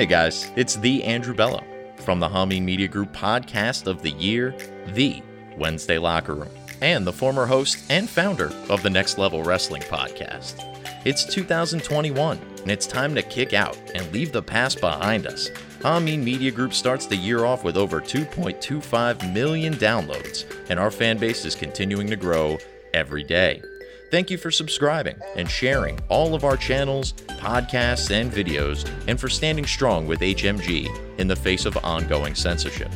Hey guys, it's the Andrew Bello from the Hameen Media Group podcast of the year, The Wednesday Locker Room, and the former host and founder of the Next Level Wrestling podcast. It's 2021, and it's time to kick out and leave the past behind us. Hameen Media Group starts the year off with over 2.25 million downloads, and our fan base is continuing to grow every day. Thank you for subscribing and sharing all of our channels, podcasts, and videos, and for standing strong with HMG in the face of ongoing censorship.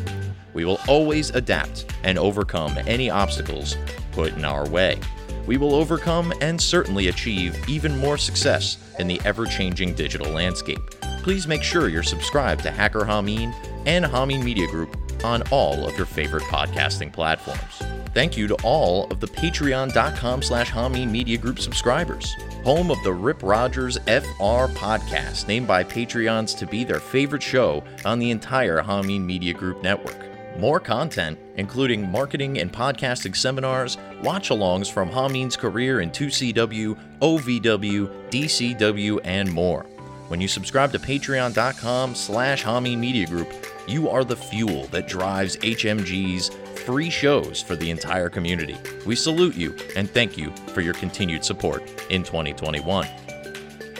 We will always adapt and overcome any obstacles put in our way. We will overcome and certainly achieve even more success in the ever changing digital landscape. Please make sure you're subscribed to Hacker Hameen and Hameen Media Group on all of your favorite podcasting platforms. Thank you to all of the patreon.com slash Media Group subscribers, home of the Rip Rogers FR podcast, named by Patreons to be their favorite show on the entire Hameen Media Group network. More content, including marketing and podcasting seminars, watch alongs from Hameen's career in 2CW, OVW, DCW, and more. When you subscribe to patreon.com slash Hameen Media Group, you are the fuel that drives HMG's free shows for the entire community. We salute you and thank you for your continued support in 2021.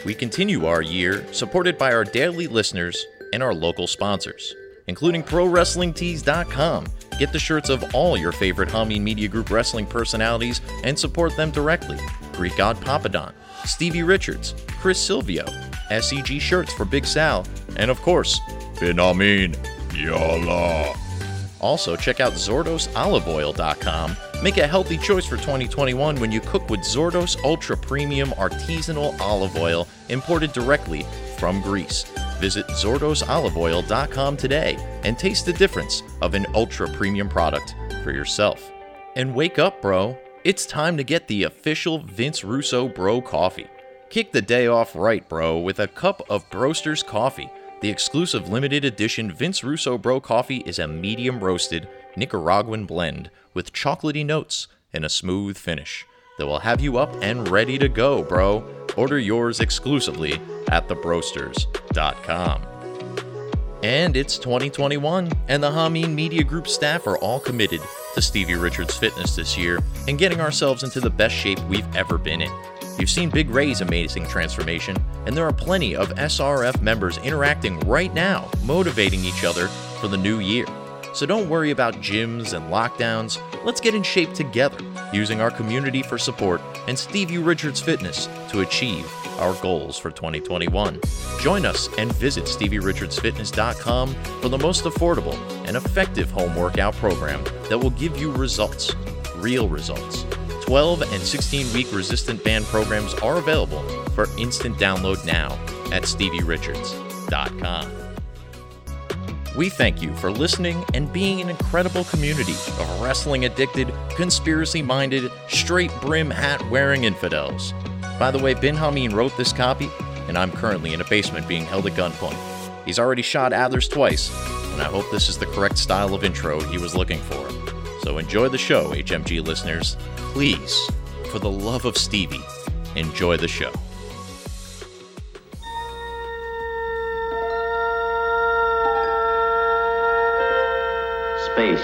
We continue our year supported by our daily listeners and our local sponsors, including ProWrestlingTees.com. Get the shirts of all your favorite Hameen Media Group wrestling personalities and support them directly. Greek God Papadon, Stevie Richards, Chris Silvio, SEG shirts for Big Sal, and of course, Ben Amin Yalla. Also, check out ZordosOliveOil.com. Make a healthy choice for 2021 when you cook with Zordos Ultra Premium Artisanal Olive Oil imported directly from Greece. Visit ZordosOliveOil.com today and taste the difference of an ultra premium product for yourself. And wake up, bro. It's time to get the official Vince Russo Bro Coffee. Kick the day off right, bro, with a cup of Broster's Coffee. The exclusive limited edition Vince Russo Bro Coffee is a medium roasted Nicaraguan blend with chocolatey notes and a smooth finish that will have you up and ready to go, bro. Order yours exclusively at thebroasters.com. And it's 2021, and the Hameen Media Group staff are all committed to Stevie Richards Fitness this year and getting ourselves into the best shape we've ever been in. You've seen Big Ray's amazing transformation, and there are plenty of SRF members interacting right now, motivating each other for the new year. So don't worry about gyms and lockdowns. Let's get in shape together using our community for support and Stevie Richards Fitness to achieve our goals for 2021. Join us and visit StevieRichardsFitness.com for the most affordable and effective home workout program that will give you results, real results. 12 and 16 week resistant band programs are available for instant download now at StevieRichards.com. We thank you for listening and being an incredible community of wrestling addicted, conspiracy minded, straight brim hat wearing infidels. By the way, Ben Hameen wrote this copy, and I'm currently in a basement being held at gunpoint. He's already shot Adlers twice, and I hope this is the correct style of intro he was looking for. So enjoy the show, HMG listeners. Please, for the love of Stevie, enjoy the show. Space,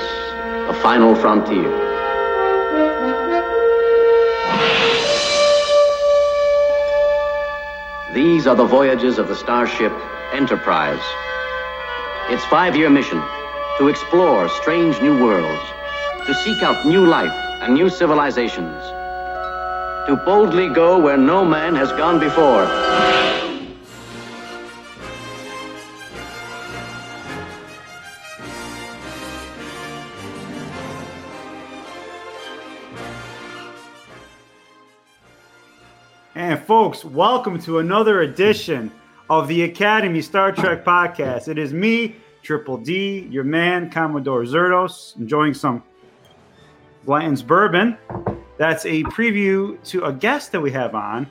a final frontier. These are the voyages of the starship Enterprise. Its five year mission to explore strange new worlds, to seek out new life and new civilizations, to boldly go where no man has gone before. And folks, welcome to another edition of the Academy Star Trek podcast. It is me, Triple D, your man, Commodore Zerdos, enjoying some Blanton's bourbon. That's a preview to a guest that we have on.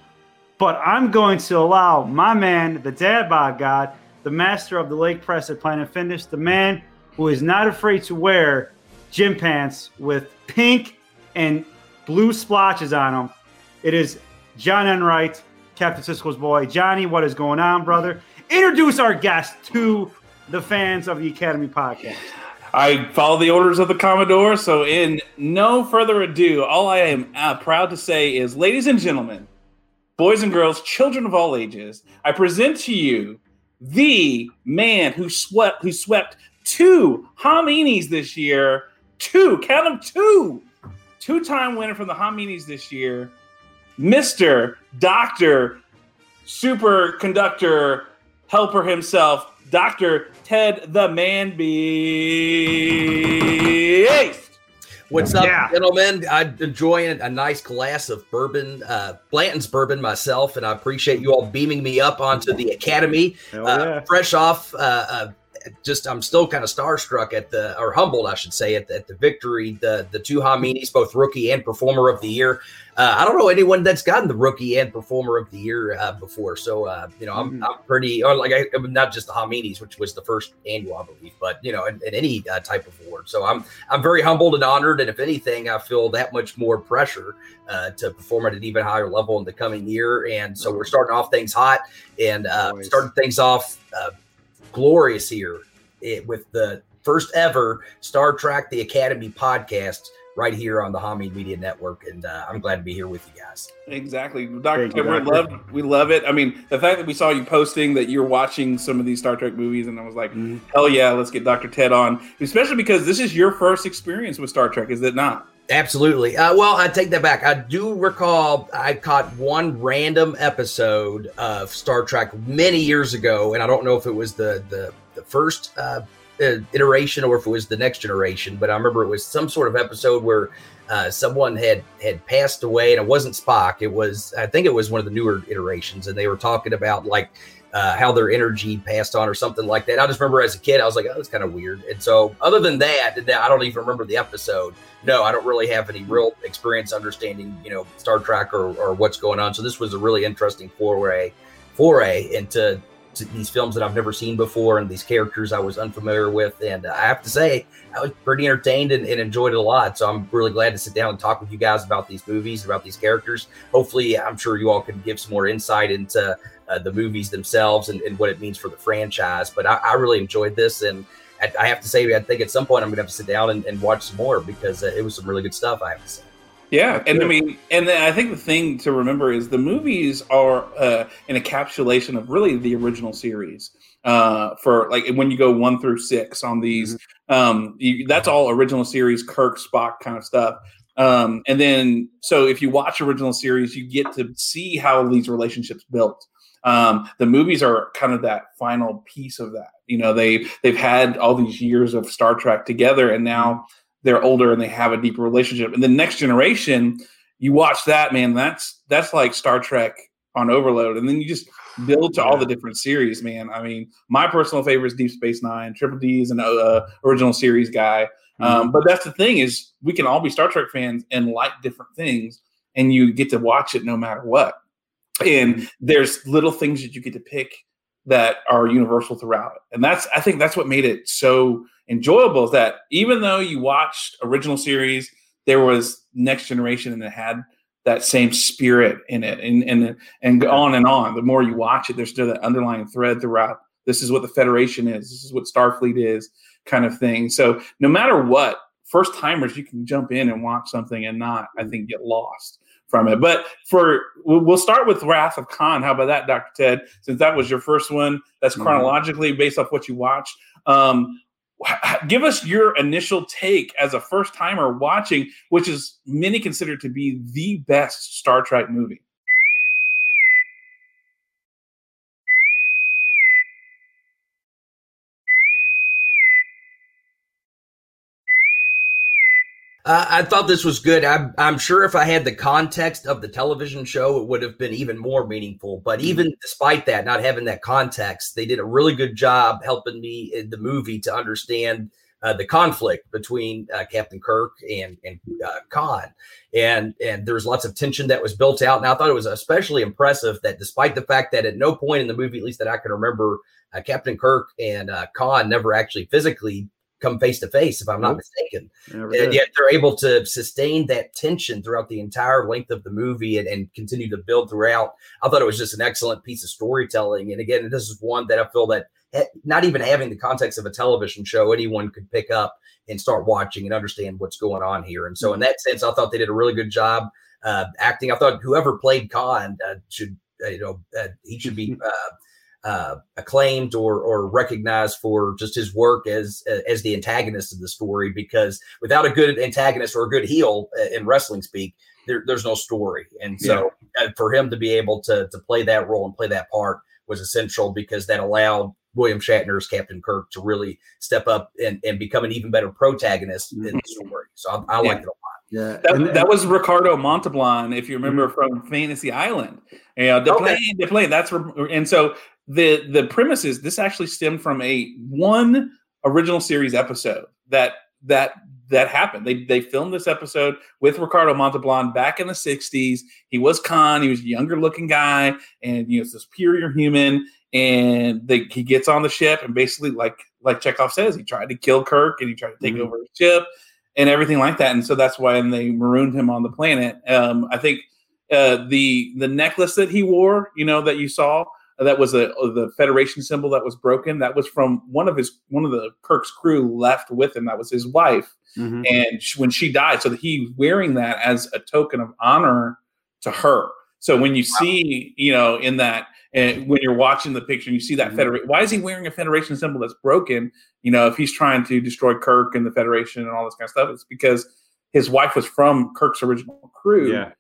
But I'm going to allow my man, the dad bod god, the master of the leg press at Planet Fitness, the man who is not afraid to wear gym pants with pink and blue splotches on them. It is John Enright, Captain Sisko's boy. Johnny, what is going on, brother? introduce our guest to the fans of the Academy podcast. I follow the orders of the Commodore. So, in no further ado, all I am uh, proud to say is, ladies and gentlemen, boys and girls, children of all ages, I present to you the man who swept who swept two Haminis this year. Two, count them two. Two-time winner from the Haminis this year, Mr. Doctor Superconductor Helper himself, Dr. Ted the Man Beast. What's up, Yeah. gentlemen? I'm enjoying a nice glass of bourbon, uh, Blanton's bourbon myself, and I appreciate you all beaming me up onto the Academy. Uh, yeah. Fresh off, uh, uh, just I'm still kind of starstruck at the, or humbled, I should say, at the, at the victory. The the two Haminis, both rookie and performer of the year. Uh, I don't know anyone that's gotten the rookie and performer of the year uh, before, so uh, you know I'm, Mhm. I'm pretty, or like I, not just the Haminis, which was the first annual, I believe, but you know, in, in any uh, type of award. So I'm I'm very humbled and honored, and if anything, I feel that much more pressure uh, to perform at an even higher level in the coming year. And so we're starting off things hot and uh, starting things off uh, glorious here eh, with the first ever Star Trek the Academy podcast right here on the Hameen Media Network. And uh, I'm glad to be here with you guys. Exactly, Doctor. Thank you, We Doctor. love we love it. I mean, the fact that we saw you posting that you're watching some of these Star Trek movies, and I was like, Mhm. hell yeah, let's get Doctor Ted on. Especially because this is your first experience with Star Trek, is it not? Absolutely. Uh, well, I take that back. I do recall I caught one random episode of Star Trek many years ago, and I don't know if it was the the, the first uh, uh, iteration or if it was the next generation, but I remember it was some sort of episode where uh, someone had had passed away, and it wasn't Spock. It was I think it was one of the newer iterations, and they were talking about like uh, how their energy passed on or something like that. I just remember as a kid, I was like, oh, that's kind of weird. And so, other than that, I don't even remember the episode. No, I don't really have any real experience understanding, you know, Star Trek or, or what's going on. So this was a really interesting foray, foray into to these films that I've never seen before and these characters I was unfamiliar with. And I have to say, I was pretty entertained and, and enjoyed it a lot. So I'm really glad to sit down and talk with you guys about these movies, about these characters. Hopefully, I'm sure you all can give some more insight into uh, the movies themselves and, and what it means for the franchise. But I, I really enjoyed this. And I, I have to say, I think at some point I'm going to have to sit down and, and watch some more because uh, it was some really good stuff, I have to say. Yeah, and I mean, and then I think the thing to remember is the movies are uh, an encapsulation of really the original series. Uh, for like when you go one through six on these, um, you, that's all original series, Kirk, Spock kind of stuff. Um, and then, so if you watch original series, you get to see how these relationships built. Um, the movies are kind of that final piece of that. You know, they they've had all these years of Star Trek together, and now they're older and they have a deeper relationship. And the next generation, you watch that, man, that's that's like Star Trek on overload. And then you just build to all the different series, man. I mean, my personal favorite is Deep Space Nine. Triple D is an uh, original series guy. Um, but that's the thing is we can all be Star Trek fans and like different things, and you get to watch it no matter what. And there's little things that you get to pick that are universal throughout. And that's I think that's what made it so enjoyable is that even though you watched original series, there was next generation and it had that same spirit in it and and and on and on. The more you watch it, there's still that underlying thread throughout. This is what the Federation is. This is what Starfleet is, kind of thing. So no matter what, first timers you can jump in and watch something and not, I mm-hmm. think, get lost from it. But for we'll start with Wrath of Khan. How about that, Doctor Ted? Since that was your first one, that's Mhm. chronologically based off what you watched. Um, give us your initial take as a first timer watching, which is many consider to be the best Star Trek movie. Uh, I thought this was good. I'm, I'm sure if I had the context of the television show, it would have been even more meaningful. But even despite that, not having that context, they did a really good job helping me in the movie to understand uh, the conflict between uh, Captain Kirk and and uh, Khan, and and there was lots of tension that was built out. And I thought it was especially impressive that despite the fact that at no point in the movie, at least that I can remember, uh, Captain Kirk and uh, Khan never actually physically come face to face, if I'm not mistaken. And yet they're able to sustain that tension throughout the entire length of the movie and, and continue to build throughout. I thought it was just an excellent piece of storytelling. And again, this is one that I feel that not even having the context of a television show, anyone could pick up and start watching and understand what's going on here. And so, in that sense, I thought they did a really good job uh, acting. I thought whoever played Khan uh, should, uh, you know, uh, he should be. Uh, acclaimed or or recognized for just his work as as the antagonist of the story because without a good antagonist or a good heel uh, in wrestling speak there, there's no story and so uh, for him to be able to to play that role and play that part was essential because that allowed William Shatner's Captain Kirk to really step up and, and become an even better protagonist in the story so I, I Yeah. liked it a lot yeah. That, And- that was Ricardo Montalban, if you remember from Fantasy Island. You know, the Okay. plane, the plane. That's where, and so the the premise is this actually stemmed from a one original series episode that that that happened. They they filmed this episode with Ricardo Montalban back in the '60s. He was Khan. He was a younger looking guy, and you know, it's a superior human. And they, he gets on the ship, and basically, like like Chekov says, he tried to kill Kirk, and he tried to take Mhm. over his ship and everything like that. And so that's why they marooned him on the planet. Um, I think uh, the the necklace that he wore, you know, that you saw, that was a the Federation symbol that was broken. That was from one of his one of the Kirk's crew left with him. That was his wife, Mhm. and sh when she died, so he wearing that as a token of honor to her. So when you see, you know, in that, and when you're watching the picture, and you see that Mhm. Federation. Why is he wearing a Federation symbol that's broken? You know, if he's trying to destroy Kirk and the Federation and all this kind of stuff, it's because his wife was from Kirk's original crew, Yeah.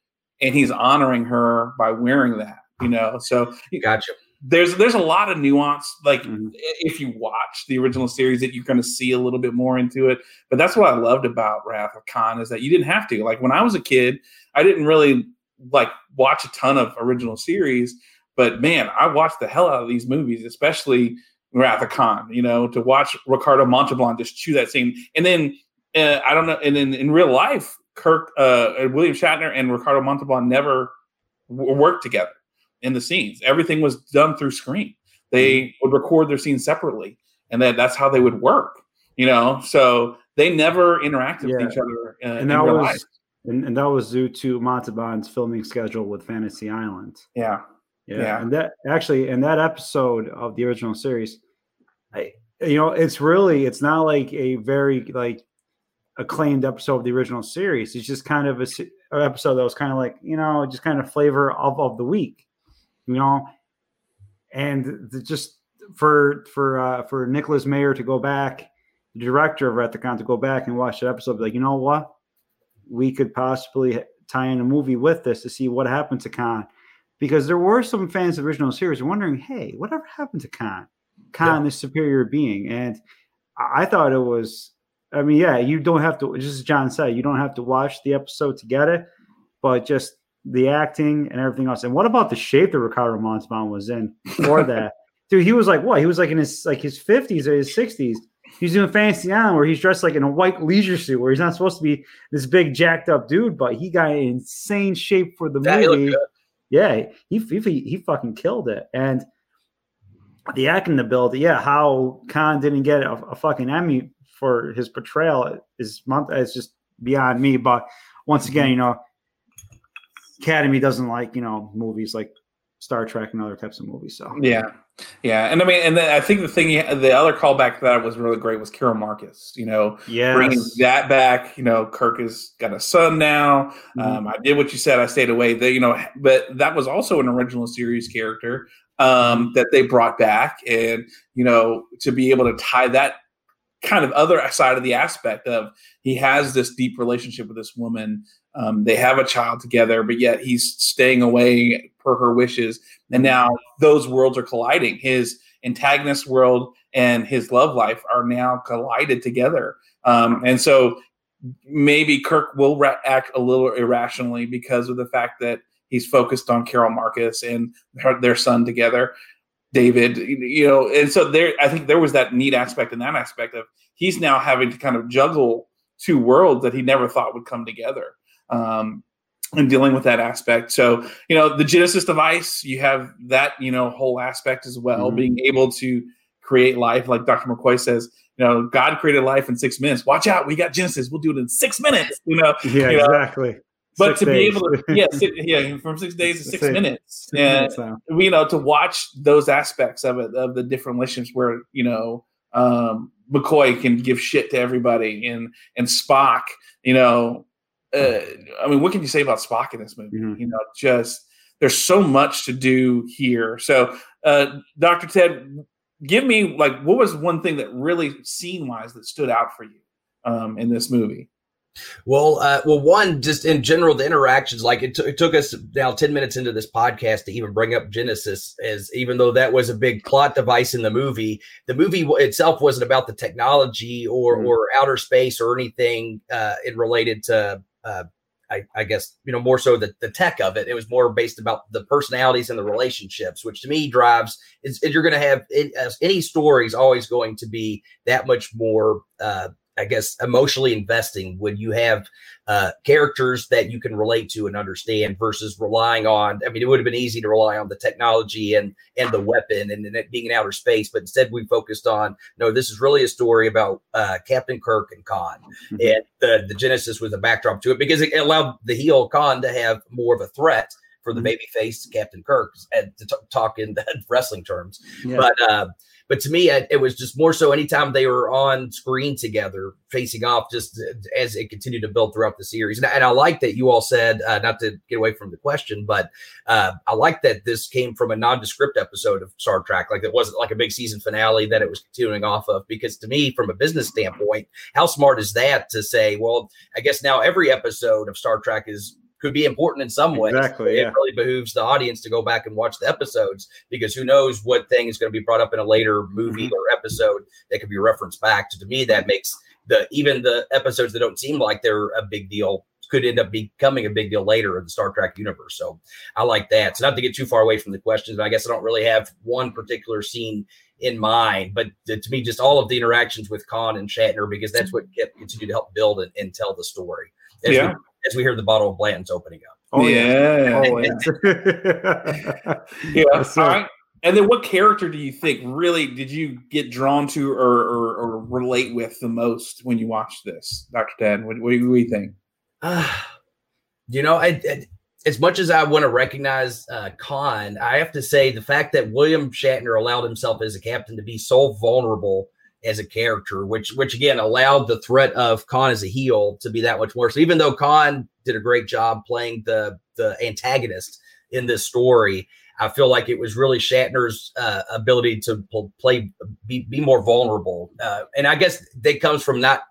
and he's honoring her by wearing that. You know, so gotcha there's there's a lot of nuance like Mhm. if you watch the original series that you're going to see a little bit more into it. But that's what i loved about wrath of khan is that you didn't have to. Like when i was a kid i didn't really like watch a ton of original series but man i watched the hell out of these movies especially wrath of khan you know to watch ricardo montalban just chew that scene. And then uh, i don't know and then in real life kirk uh, william shatner and ricardo montalban never w- worked together in the scenes. Everything was done through screen. They would record their scenes separately, and that that's how they would work. You know, so they never interacted Yeah. with each other uh, And in that real was life. and, and that was due to Montalban's filming schedule with Fantasy Island. Yeah, Yeah. Yeah. And that actually in that episode of the original series, I you know, it's really it's not like a very like acclaimed episode of the original series. It's just kind of a, an episode that was kind of like, you know, just kind of flavor of, of the week, you know. And the, just for for uh for Nicholas Meyer to go back, the director of Wrath of Khan to go back and watch that episode, be like, you know what? We could possibly tie in a movie with this to see what happened to Khan because there were some fans of the original series wondering, hey, whatever happened to Khan? Khan, the superior being. And I I thought it was, I mean, yeah, you don't have to, just as John said, you don't have to watch the episode to get it, but just the acting and everything else. And what about the shape that Ricardo Montalban was in for that? Dude, he was like, what? He was like in his like his 50s or his 60s. He's doing Fantasy Island where he's dressed like in a white leisure suit where he's not supposed to be this big jacked up dude, but he got in insane shape for the That- movie yeah, he, he he fucking killed it. And the acting ability, yeah, how Khan didn't get a, a fucking Emmy for his portrayal is month is just beyond me. But once again, you know, Academy doesn't like you know movies like Star Trek and other types of movies. So yeah, yeah. And I mean, and then I think the thing, the other callback that was really great was Carol Marcus. You know, bringing that back. You know, Kirk has got a son now. Mhm. Um, I did what you said. I stayed away. They, you know, but that was also an original series character um, that they brought back, and you know, to be able to tie that kind of other side of the aspect of he has this deep relationship with this woman. Um, they have a child together, but yet he's staying away per her wishes, and now those worlds are colliding. His antagonist world and his love life are now collided together. Um, and so maybe Kirk will act a little irrationally because of the fact that he's focused on Carol Marcus and her, their son together, David. You know, and so there, I think there was that neat aspect in that aspect of he's now having to kind of juggle two worlds that he never thought would come together. Um, and dealing with that aspect. So, you know, the Genesis device, you have that, you know, whole aspect as well, Mhm. being able to create life, like Dr. McCoy says, you know, God created life in six minutes. Watch out, we got Genesis. We'll do it in six minutes. You know, Yeah, you know? exactly. but Six to be able to, yeah, six, yeah, from six days to six Six- minutes, Six and minutes you know, to watch those aspects of it, of the different relationships where you know um, McCoy can give shit to everybody, and and Spock, you know, uh, I mean, what can you say about Spock in this movie? Mhm. You know, just there's so much to do here. So, uh, Doctor Ted, give me like what was one thing that really scene wise that stood out for you um, in this movie? Well, uh, well, one just in general, the interactions. Like it, t- it took us now ten minutes into this podcast to even bring up Genesis, as even though that was a big plot device in the movie, the movie w- itself wasn't about the technology or Mhm. or outer space or anything uh, in related to. Uh, I, I guess you know more so the, the tech of it. It was more based about the personalities and the relationships, which to me drives. Is, is you're going to have it, any story is always going to be that much more. Uh, I guess emotionally investing when you have uh, characters that you can relate to and understand versus relying on. I mean, it would have been easy to rely on the technology and and the weapon and, and it being in outer space, but instead we focused on no. This is really a story about uh, Captain Kirk and Khan, Mhm. and the the Genesis was a backdrop to it because it allowed the heel Khan to have more of a threat for the Mhm. baby face Captain Kirk and to t- talk in wrestling terms. Yeah. But uh, but to me, it, was just more so anytime they were on screen together, facing off, just as it continued to build throughout the series. And, and I like that you all said, uh, not to get away from the question, but uh, I like that this came from a nondescript episode of Star Trek. Like it wasn't like a big season finale that it was continuing off of. Because to me, from a business standpoint, how smart is that to say, well, I guess now every episode of Star Trek is could be important in some way. Exactly, It really behooves the audience to go back and watch the episodes because who knows what thing is going to be brought up in a later movie Mm-hmm. or episode that could be referenced back. So to me, that makes the even the episodes that don't seem like they're a big deal could end up becoming a big deal later in the Star Trek universe. So I like that. So not to get too far away from the questions, I guess I don't really have one particular scene in mind, but to me, just all of the interactions with Khan and Shatner because that's what kept continue to help build and, and tell the story. As Yeah. We, as we hear the bottle of Blanton's opening up. Oh, yeah. yeah. Oh, yeah. Yeah. Yes, sir. All right. And then, what character do you think really did you get drawn to or, or, or relate with the most when you watched this, Doctor Dan? What, what, do you- what do you think? you know, I, I as much as I want to recognize uh, Khan, I have to say the fact that William Shatner allowed himself as a captain to be so vulnerable as a character, which which again allowed the threat of Khan as a heel to be that much worse. Even though Khan did a great job playing the the antagonist in this story, I feel like it was really Shatner's uh, ability to pl- play be, be more vulnerable, uh, and I guess that comes from not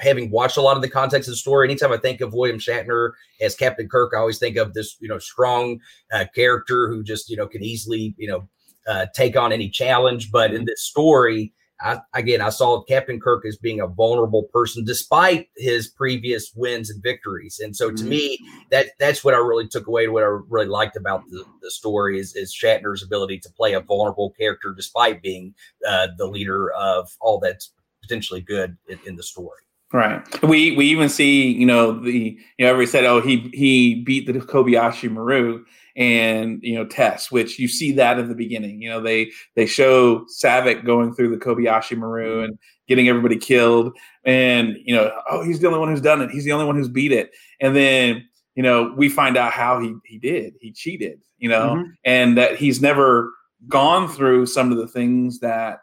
having watched a lot of the context of the story. Anytime I think of William Shatner as Captain Kirk, I always think of this, you know, strong uh, character who just, you know, can easily, you know, uh, take on any challenge. But in this story, I, again, I saw Captain Kirk as being a vulnerable person despite his previous wins and victories. And so, to Mhm. me, that that's what I really took away. What I really liked about the, the story is, is Shatner's ability to play a vulnerable character despite being uh, the leader of all that's potentially good in, in the story. Right. We we even see, you know, the you know, everybody said, oh, he he beat the Kobayashi Maru and you know Tess, which you see that at the beginning. You know, they they show Saavik going through the Kobayashi Maru and getting everybody killed, and you know, oh, he's the only one who's done it. He's the only one who's beat it. And then you know, we find out how he he did. He cheated. You know, Mhm. and that he's never gone through some of the things that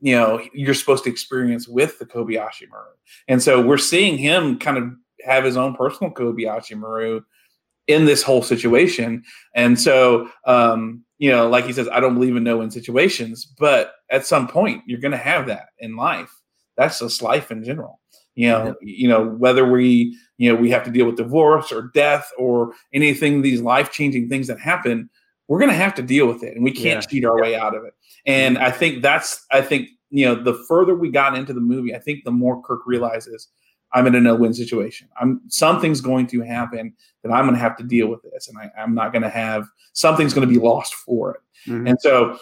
you know you're supposed to experience with the Kobayashi Maru. And so we're seeing him kind of have his own personal Kobayashi Maru in this whole situation. And so um, you know, like he says, I don't believe in no win situations, but at some point you're gonna have that in life. That's just life in general. You know, you know, whether we, you know, we have to deal with divorce or death or anything, these life-changing things that happen, we're gonna have to deal with it. And we can't Yeah. cheat our way out of it. And I think that's I think you know the further we got into the movie, I think the more Kirk realizes I'm in a no-win situation. I'm something's going to happen that I'm going to have to deal with this, and I, I'm not going to have something's going to be lost for it. Mhm. And so,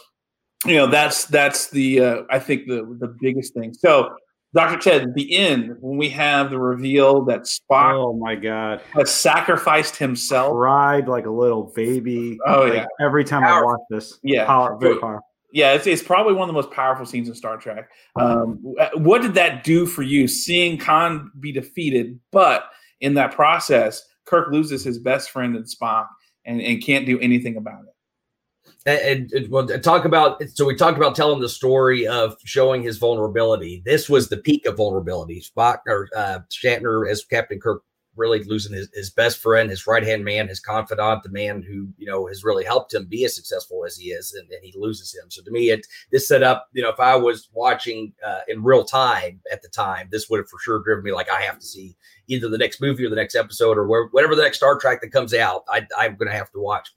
you know, that's that's the uh, I think the the biggest thing. So, Dr. Ted, the end when we have the reveal that Spock Oh my god. has sacrificed himself. Cried like a little baby. Oh, Like, yeah. Every time I watch this. Yeah. Power, very powerful. Yeah, it's, it's probably one of the most powerful scenes in Star Trek. Um, what did that do for you, seeing Khan be defeated, but in that process, Kirk loses his best friend in Spock and, and can't do anything about it? And, and, well, talk about so we talked about telling the story of showing his vulnerability. This was the peak of vulnerability. Spock or uh, Shatner as Captain Kirk really losing his, his best friend, his right hand man, his confidant, the man who you know has really helped him be as successful as he is, and, and he loses him. So to me, it this set up. You know, if I was watching uh, in real time at the time, this would have for sure driven me like I have to see either the next movie or the next episode or where, whatever the next Star Trek that comes out. I, I'm going to have to watch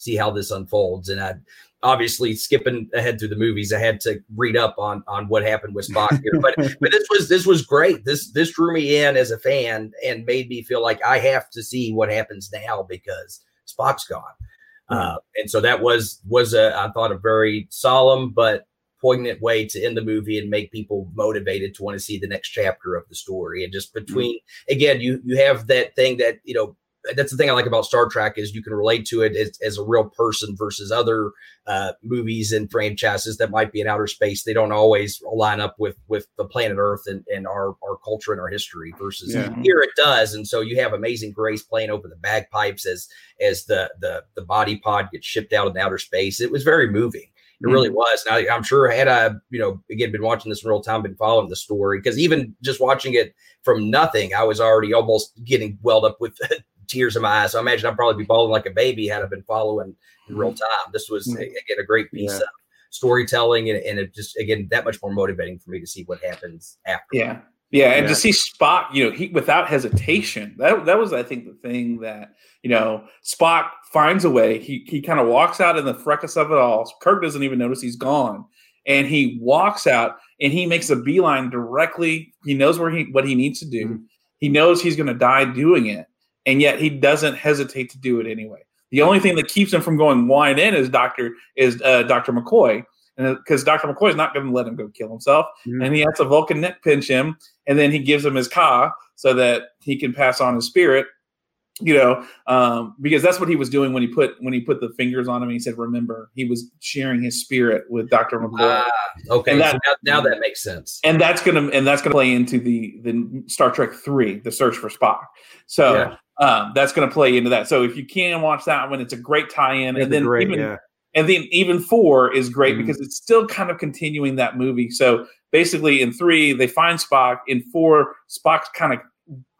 see how this unfolds. And I obviously skipping ahead through the movies, I had to read up on on what happened with Spock here. But but this was this was great. This this drew me in as a fan and made me feel like I have to see what happens now because Spock's gone. Uh, and so that was was a I thought a very solemn but poignant way to end the movie and make people motivated to want to see the next chapter of the story. And just between again, you you have that thing that you know that's the thing I like about Star Trek is you can relate to it as, as a real person versus other uh, movies and franchises that might be in outer space. They don't always line up with with the planet Earth and, and our our culture and our history. Versus yeah. here it does, and so you have Amazing Grace playing over the bagpipes as as the the the body pod gets shipped out in outer space. It was very moving. It really mm-hmm. was. Now I'm sure had I, you know, again been watching this in real time, been following the story because even just watching it from nothing, I was already almost getting welled up with tears in my eyes. So I imagine I'd probably be bawling like a baby had I been following in real mm-hmm. time. This was mm-hmm. again a great piece yeah. of storytelling, and, and it just again that much more motivating for me to see what happens after. Yeah. Yeah, and yeah. to see Spock, you know, he without hesitation. That that was, I think, the thing that you know Spock finds a way. He he kind of walks out in the fracas of it all. Kirk doesn't even notice he's gone, and he walks out and he makes a beeline directly. He knows where he what he needs to do. Mm-hmm. He knows he's going to die doing it, and yet he doesn't hesitate to do it anyway. The only thing that keeps him from going wide in is Doctor is uh, Doctor McCoy, and because Doctor McCoy is not going to let him go kill himself, mm-hmm. and he has to Vulcan neck pinch him, and then he gives him his ka so that he can pass on his spirit. You know, um, because that's what he was doing when he put when he put the fingers on him. and He said, "Remember," he was sharing his spirit with Doctor McCoy. Ah, okay, that, so now, now, that makes sense. And that's gonna and that's gonna play into the the Star Trek three, the search for Spock. So. Yeah um, that's going to play into that. So if you can watch that one, it's a great tie-in, and then great, even yeah. and then even four is great mm-hmm. because it's still kind of continuing that movie. So basically, in three they find Spock. In four, Spock's kind of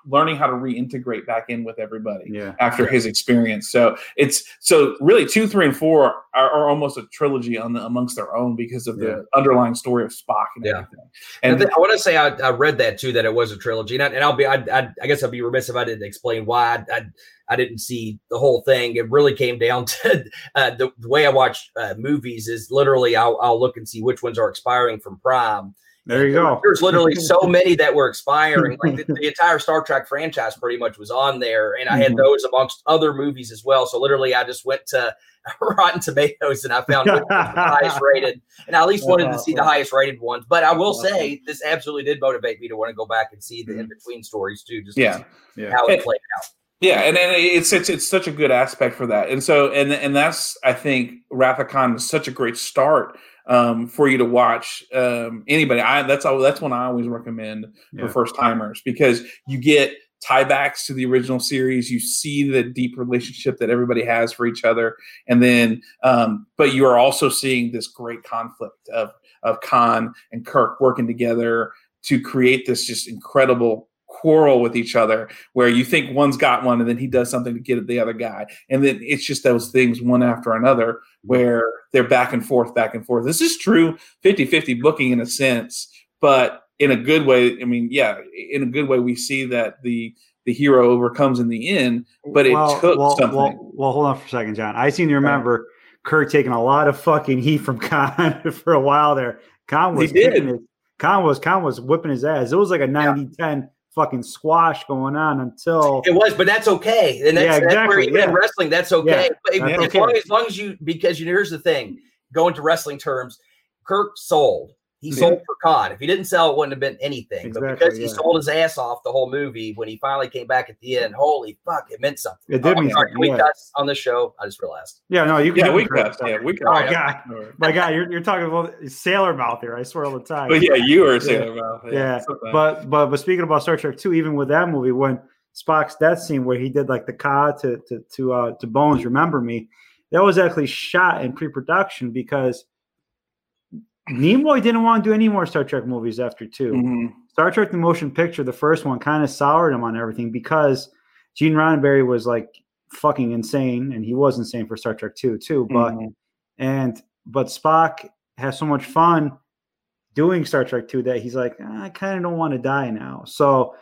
learning how to reintegrate back in with everybody yeah. after his experience. So it's so really two, three, and four are, are almost a trilogy on the, amongst their own because of yeah. the underlying story of Spock and yeah. everything. And, and I, want to say I, I, read that too that it was a trilogy, and, I, will be I, I, I, guess I'd be remiss if I didn't explain why I, I didn't see the whole thing. It really came down to uh, the, the, way I watch uh, movies is literally I'll, I'll look and see which ones are expiring from Prime there you go. There's literally so many that were expiring. Like the, the, entire Star Trek franchise pretty much was on there. And I had mm-hmm. those amongst other movies as well. So literally I just went to Rotten Tomatoes and I found the highest rated. And I at least wanted to see the highest rated ones. But I will say this absolutely did motivate me to want to go back and see the mm-hmm. in between stories too, just yeah. yeah. how it played out. Yeah, and, and it's, it's it's such a good aspect for that, and so and and that's I think Wrath was such a great start um, for you to watch. Um, anybody, I that's all, that's one I always recommend yeah. for first timers because you get tiebacks to the original series. You see the deep relationship that everybody has for each other, and then um, but you are also seeing this great conflict of of Khan and Kirk working together to create this just incredible quarrel with each other where you think one's got one and then he does something to get at the other guy and then it's just those things one after another where they're back and forth back and forth this is true 50-50 booking in a sense but in a good way i mean yeah in a good way we see that the the hero overcomes in the end but it well, took well, something well, well, hold on for a second john i seem to remember Kirk taking a lot of fucking heat from Khan for a while there. Khan was he did. His, Khan was Khan was whipping his ass. It was like a 90-10 yeah fucking squash going on until it was, but that's okay. And that's, yeah, exactly. that's where even yeah. in wrestling, that's okay. Yeah, but that's as, okay. Long, as long as you because you know, here's the thing, going to wrestling terms, Kirk sold. He Yeah. sold for cod. If he didn't sell, it wouldn't have been anything. but Exactly, because he yeah. sold his ass off the whole movie, when he finally came back at the end, holy fuck, it meant something. It did Oh, mean sorry, something, Can we yeah. cuss on the show? I just realized. Yeah, no, you can. Yeah, we can cuss. Yeah, we can. Oh Alright. god, my god, you're, you're talking about sailor mouth here. I swear all the time. But yeah, you were saying about Yeah, something. But but but speaking about Star Trek two, even with that movie, when Spock's death scene where he did like the ka to to to uh, to Bones, remember me, that was actually shot in pre production because Nimoy didn't want to do any more Star Trek movies after 2 Mhm. Star Trek: The Motion Picture, the first one, kind of soured him on everything because Gene Roddenberry was like fucking insane, and he was insane for Star Trek Two too. But Mhm. and but Spock has so much fun doing Star Trek 2 that he's like, "Ah, I kind of don't want to die now. So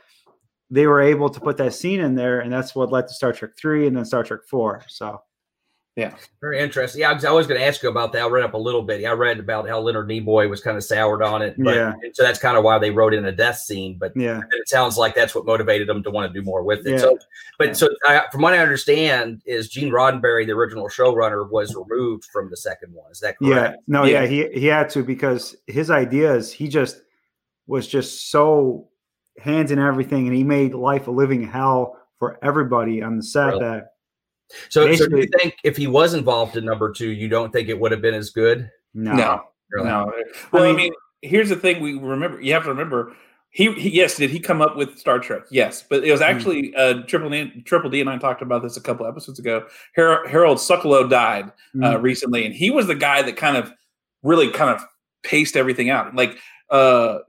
they were able to put that scene in there, and that's what led to Star Trek 3 and then Star Trek 4. So Very interesting. Yeah, I was, I was going to ask you about that. I read up a little bit. I read about how Leonard Nimoy was kind of soured on it. But, Yeah. So that's kind of why they wrote in a death scene. But yeah, it sounds like that's what motivated them to want to do more with it. Yeah. So, but so I, from what I understand, is Gene Roddenberry, the original showrunner, was removed from the second one. Is that correct? yeah, no, Yeah. yeah, he he had to because his ideas, he just was just so hands in everything, and he made life a living hell for everybody on the set. Really? That So, so do you think if he was involved in number two, you don't think it would have been as good? no, No, Really? no. Well, I mean- mean, here's the thing: we remember. You have to remember. He, he yes, did he come up with Star Trek? Yes, but it was Hmm. actually uh, Triple D, Triple D and I talked about this a couple episodes ago. Har- Harold Sokolow died uh, Mm, recently, and he was the guy that kind of really kind of paced everything out. Like, uh,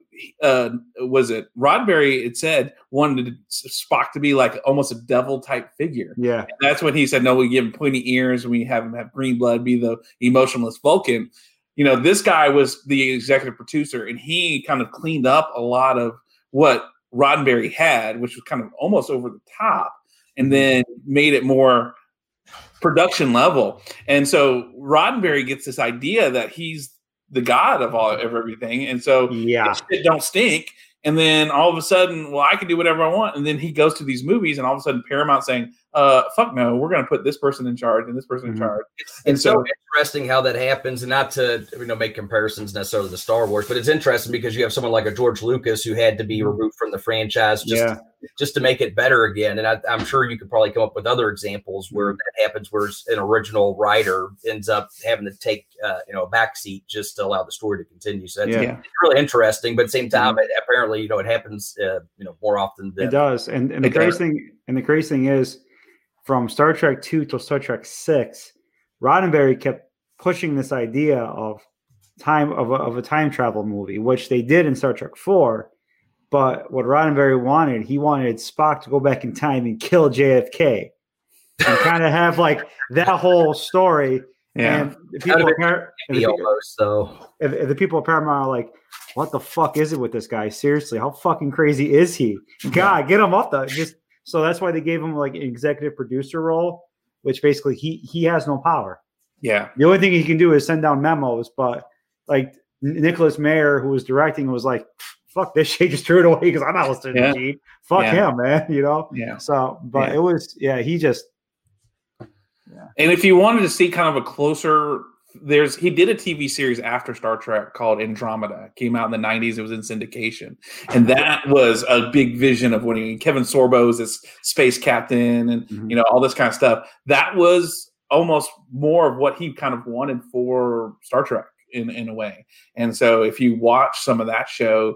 uh, was it Roddenberry? It said wanted Spock to be like almost a devil type figure. yeah, That's when he said, "No, we give him pointy ears. And we have him have green blood, be the emotionless Vulcan." You know, this guy was the executive producer, and he kind of cleaned up a lot of what Roddenberry had, which was kind of almost over the top, and then made it more production level. And so Roddenberry gets this idea that he's the god of all of everything, and so yeah, shit don't stink. And then all of a sudden, well, I can do whatever I want. And then he goes to these movies, and all of a sudden, Paramount saying, "Uh, fuck no, we're going to put this person in charge and this person Mhm. in charge." It's, And it's so, so- interesting how that happens, and not to you know make comparisons necessarily to Star Wars, but it's interesting because you have someone like a George Lucas who had to be removed from the franchise just yeah. just to make it better again. And I, I'm sure you could probably come up with other examples where that happens, where an original writer ends up having to take uh, you know a backseat just to allow the story to continue. So that's Yeah. it's really interesting, but at the same time, it, apparently you know it happens uh, you know more often than It does, and and the crazy thing, and the crazy thing is, from Star Trek two till Star Trek six, Roddenberry kept pushing this idea of time of a, of a time travel movie, which they did in Star Trek four. But what Roddenberry wanted, he wanted Spock to go back in time and kill JFK, and kind of have like that whole story. And the people, That'd Par- and the almost so. if, if the people at Paramount are like, "What the fuck is it with this guy? Seriously, how fucking crazy is he? God, get him off the just." So that's why they gave him like an executive producer role, which basically he he has no power. Yeah, The only thing he can do is send down memos. But like Nicholas Meyer, who was directing, was like, "Fuck this shit, just threw it away because I'm not listening Yeah. to Gene. Fuck Yeah. him, man." You know. yeah. So, but Yeah. it was yeah, he just yeah. And if you wanted to see kind of a closer, there's he did a TV series after Star Trek called Andromeda. Came out in the '90s. It was in syndication, and that was a big vision of when he, Kevin Sorbo was this space captain, and Mhm. you know all this kind of stuff. That was almost more of what he kind of wanted for Star Trek in in a way. And so if you watch some of that show,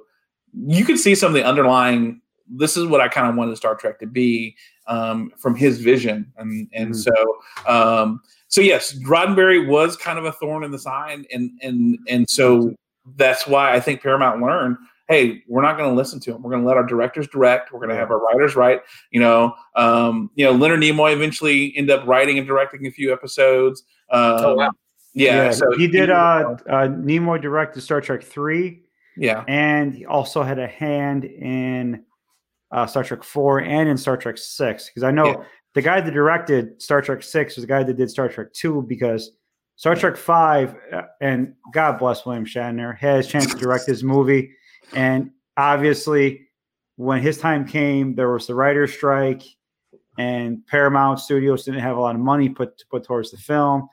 you can see some of the underlying. This is what I kind of wanted Star Trek to be um, from his vision, and and Mhm. so um, so yes, Roddenberry was kind of a thorn in the side, and and and so that's why I think Paramount learned. Hey, we're not going to listen to him. We're going to let our directors direct. We're going to have our writers write. You know, um, you know, Leonard Nimoy eventually ended up writing and directing a few episodes. Um, Oh, wow. Yeah, so he did. Uh, uh, Nimoy directed Star Trek three. yeah, and he also had a hand in uh, Star Trek Four and in Star Trek Six. Because I know Yeah. The guy that directed Star Trek Six was the guy that did Star Trek Two. Because Star Trek Five, uh, and God bless William Shatner, had his chance to direct his movie, and obviously, when his time came, there was the writer's strike, and Paramount Studios didn't have a lot of money put to put towards the film,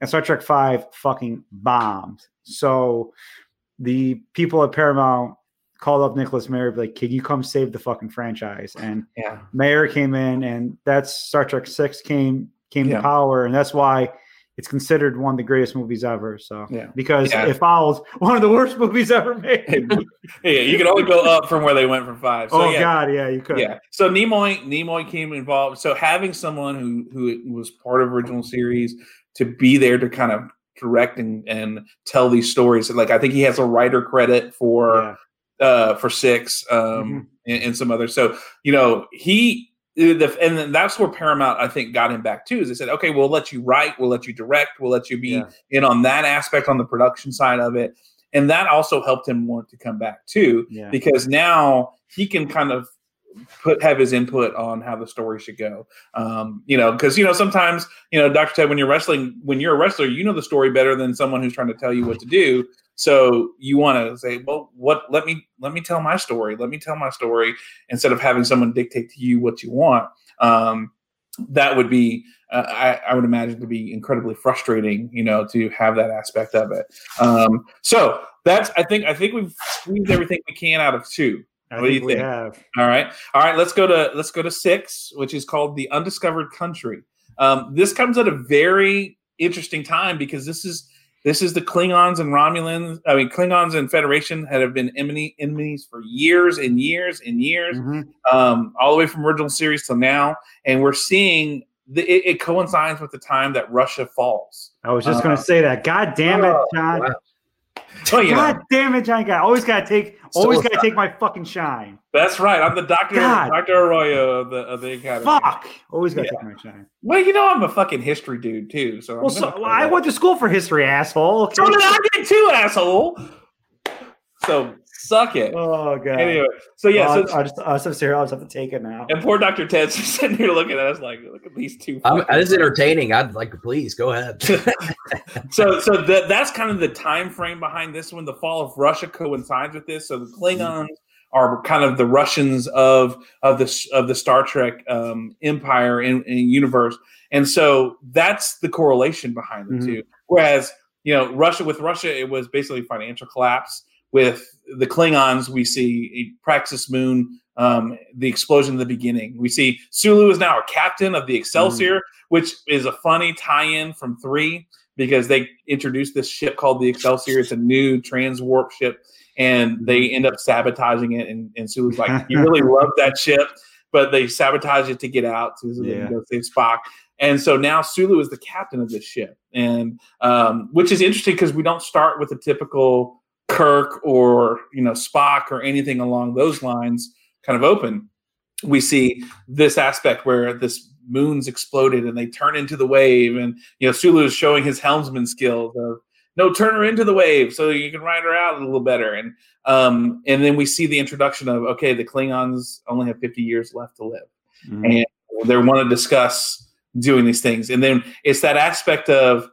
and Star Trek Five fucking bombed. So the people at Paramount called up Nicholas Meyer, like, "Can you come save the fucking franchise?" And Yeah. Meyer came in, and that's Star Trek Six came came Yeah. to power, and that's why it's considered one of the greatest movies ever. So Yeah. because Yeah. it follows one of the worst movies ever made. yeah, you can only go up from where they went from five. So, oh yeah, God, yeah, you could. Yeah. So Nimoy Nimoy came involved. So having someone who who was part of original series to be there to kind of direct and, and tell these stories. And Like I think he has a writer credit for. Uh for six um Mhm. and, and some others. So you know he. The, and then that's where Paramount, I think, got him back too. Is they said, "Okay, we'll let you write, we'll let you direct, we'll let you be Yeah. in on that aspect on the production side of it," and that also helped him want to come back too Yeah. because now he can kind of put have his input on how the story should go. Um, you know, because you know sometimes you know, Doctor Ted, when you're wrestling, when you're a wrestler, you know the story better than someone who's trying to tell you what to do. So you want to say, well, what? Let me let me tell my story. Let me tell my story instead of having someone dictate to you what you want. Um, that would be, uh, I, I would imagine, to be incredibly frustrating. You know, to have that aspect of it. Um, so that's I think I think we've squeezed everything we can out of two. I What do you we think? have. All right, all right. Let's go to let's go to six, which is called the Undiscovered Country. Um, this comes at a very interesting time because this is this is the Klingons and Romulans. I mean, Klingons and Federation had have been enemy, enemies for years and years and years, Mhm. um, all the way from original series till now, and we're seeing the, it, it coincides with the time that Russia falls. I was just Uh, going to say that. God damn it, Oh, John. wow. Oh, you know, God damn it, John. God, always got to take, always sorry. got to take my fucking shine. that's right. I'm the Doctor God. Doctor Arroyo of the of the Academy. Fuck. Always got to Yeah. take my shine. Well, you know I'm a fucking history dude too. So, I'm Well, so, I went to school for history, asshole. So did I get too, asshole. So suck it. Oh god. Anyway, so yeah, Well, so I, I just, I just have to say, I just have to take it now. and poor Doctor Ted's just sitting here looking at us like, look at these two. I'm, fucking- it's entertaining. I'd like to please go ahead. so so that that's kind of the time frame behind this one. The fall of Russia coincides with this. So the Klingons are kind of the Russians of of the of the Star Trek um, empire and, and universe, and so that's the correlation behind the Mhm. two. Whereas you know Russia with Russia, it was basically financial collapse. With the Klingons, we see Praxis Moon, um, the explosion in the beginning. We see Sulu is now a captain of the Excelsior, which is a funny tie-in from three because they introduced this ship called the Excelsior. It's a new transwarp ship, and they end up sabotaging it. And, and Sulu's like, "You really love that ship," but they sabotage it to get out so they Yeah. can go save Spock. And so now Sulu is the captain of this ship, and um, which is interesting because we don't start with a typical Kirk or you know Spock or anything along those lines kind of open. We see this aspect where this moon's exploded and they turn into the wave, and you know Sulu is showing his helmsman skills of no turn her into the wave so you can ride her out a little better, and um, and then we see the introduction of okay the Klingons only have fifty years left to live Mhm. and they want to discuss doing these things and then it's that aspect of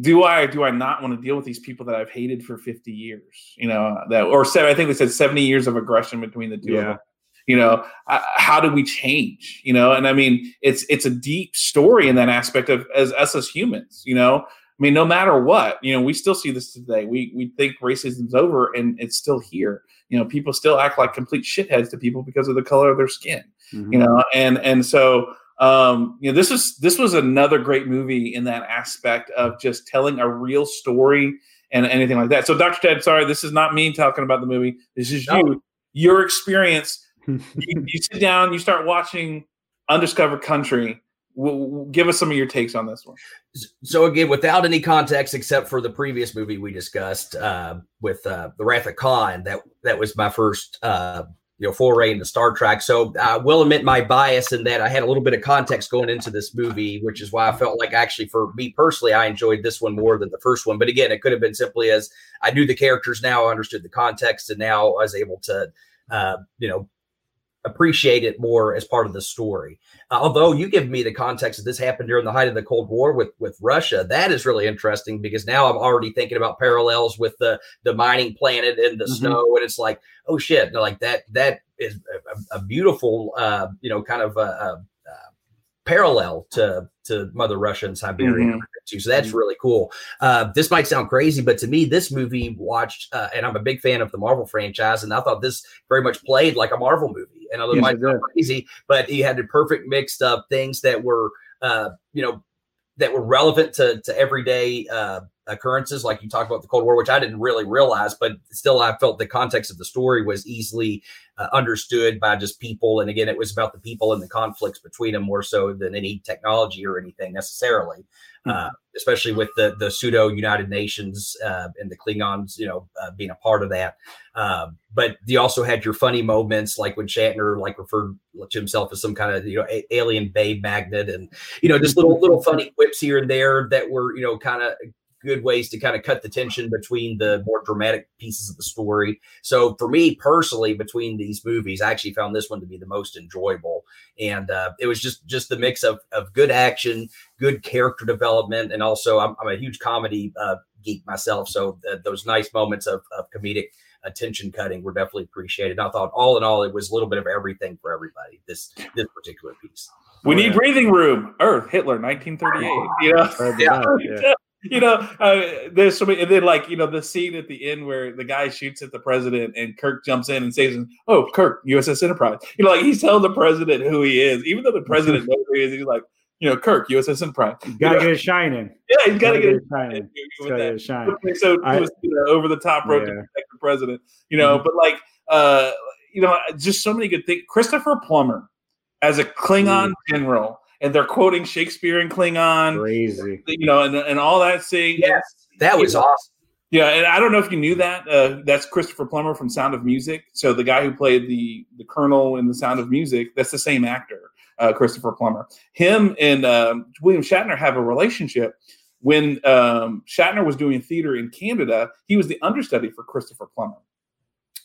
do i do i not want to deal with these people that i've hated for 50 years you know that or seven, i think they said 70 years of aggression between the two of Yeah. them. You know uh, how do we change you know? And i mean it's it's a deep story in that aspect of as us as humans you know? I mean no matter what you know we still see this today. We we think racism's over and it's still here. You know people still act like complete shitheads to people because of the color of their skin Mhm. you know? And and so um you know this was this was another great movie in that aspect of just telling a real story and anything like that. So dr ted sorry this is not me talking about the movie. This is No. you your experience. You, you sit down you start watching undiscovered country. W- w- give us some of your takes on this one. So again, without any context except for the previous movie we discussed uh, with uh, the Wrath of Khan, that that was my first uh, you know foray into Star Trek. So I will admit my bias in that I had a little bit of context going into this movie, which is why I felt like actually for me personally, I enjoyed this one more than the first one. But again, it could have been simply as I knew the characters now, I understood the context, and now I was able to uh, you know appreciate it more as part of the story. Uh, although you give me the context that this happened during the height of the Cold War with with Russia, that is really interesting because now I'm already thinking about parallels with the the mining planet and the Mhm. snow, and it's like, oh shit, no, like that that is a, a beautiful, uh, you know, kind of a, a, a parallel to to Mother Russia and Siberia. Mhm. Too. So that's mm-hmm. really cool. Uh, this might sound crazy, but to me, this movie watched, uh, and I'm a big fan of the Marvel franchise, and I thought this very much played like a Marvel movie. And it yes, might sound crazy, but he had the perfect mix of things that were, uh, you know, that were relevant to to everyday uh, occurrences, like you talked about the Cold War, which I didn't really realize, but still, I felt the context of the story was easily uh, understood by just people. And again, it was about the people and the conflicts between them more so than any technology or anything necessarily. Mm-hmm. Uh, especially with the the pseudo United Nations uh, and the Klingons, you know, uh, being a part of that. Um, but you also had your funny moments, like when Shatner like referred to himself as some kind of you know a- alien babe magnet, and you know just little little funny quips here and there that were you know kind of good ways to kind of cut the tension between the more dramatic pieces of the story. So for me personally, between these movies, I actually found this one to be the most enjoyable, and uh, it was just just the mix of of good action, good character development, and also I'm, I'm a huge comedy uh, geek myself, so th- those nice moments of, of comedic attention cutting were definitely appreciated. I thought all in all, it was a little bit of everything for everybody. This this particular piece. We need breathing room. Earth, Hitler, 1938. You know, yeah. yeah. You know, uh, there's so many, and then like you know the scene at the end where the guy shoots at the president and Kirk jumps in and says, "Oh, Kirk, USS Enterprise." You know, like he's telling the president who he is, even though the president knows who he is. He's like, you know, Kirk, USS Enterprise. You gotta you know? get a shine in. Yeah, he's gotta, gotta get, get a shine in. Get a shine. So I, was, you know, over the top rope yeah. to protect the president. You know, mm-hmm. but like, uh, you know, just so many good things. Christopher Plummer as a Klingon Ooh. general and they're quoting Shakespeare and Klingon. Crazy. You know, and, and all that saying. Yes, that was awesome. Yeah, and I don't know if you knew that. Uh, that's Christopher Plummer from Sound of Music. So the guy who played the the Colonel in the Sound of Music, that's the same actor, uh, Christopher Plummer. Him and uh, William Shatner have a relationship. When um, Shatner was doing theater in Canada, he was the understudy for Christopher Plummer.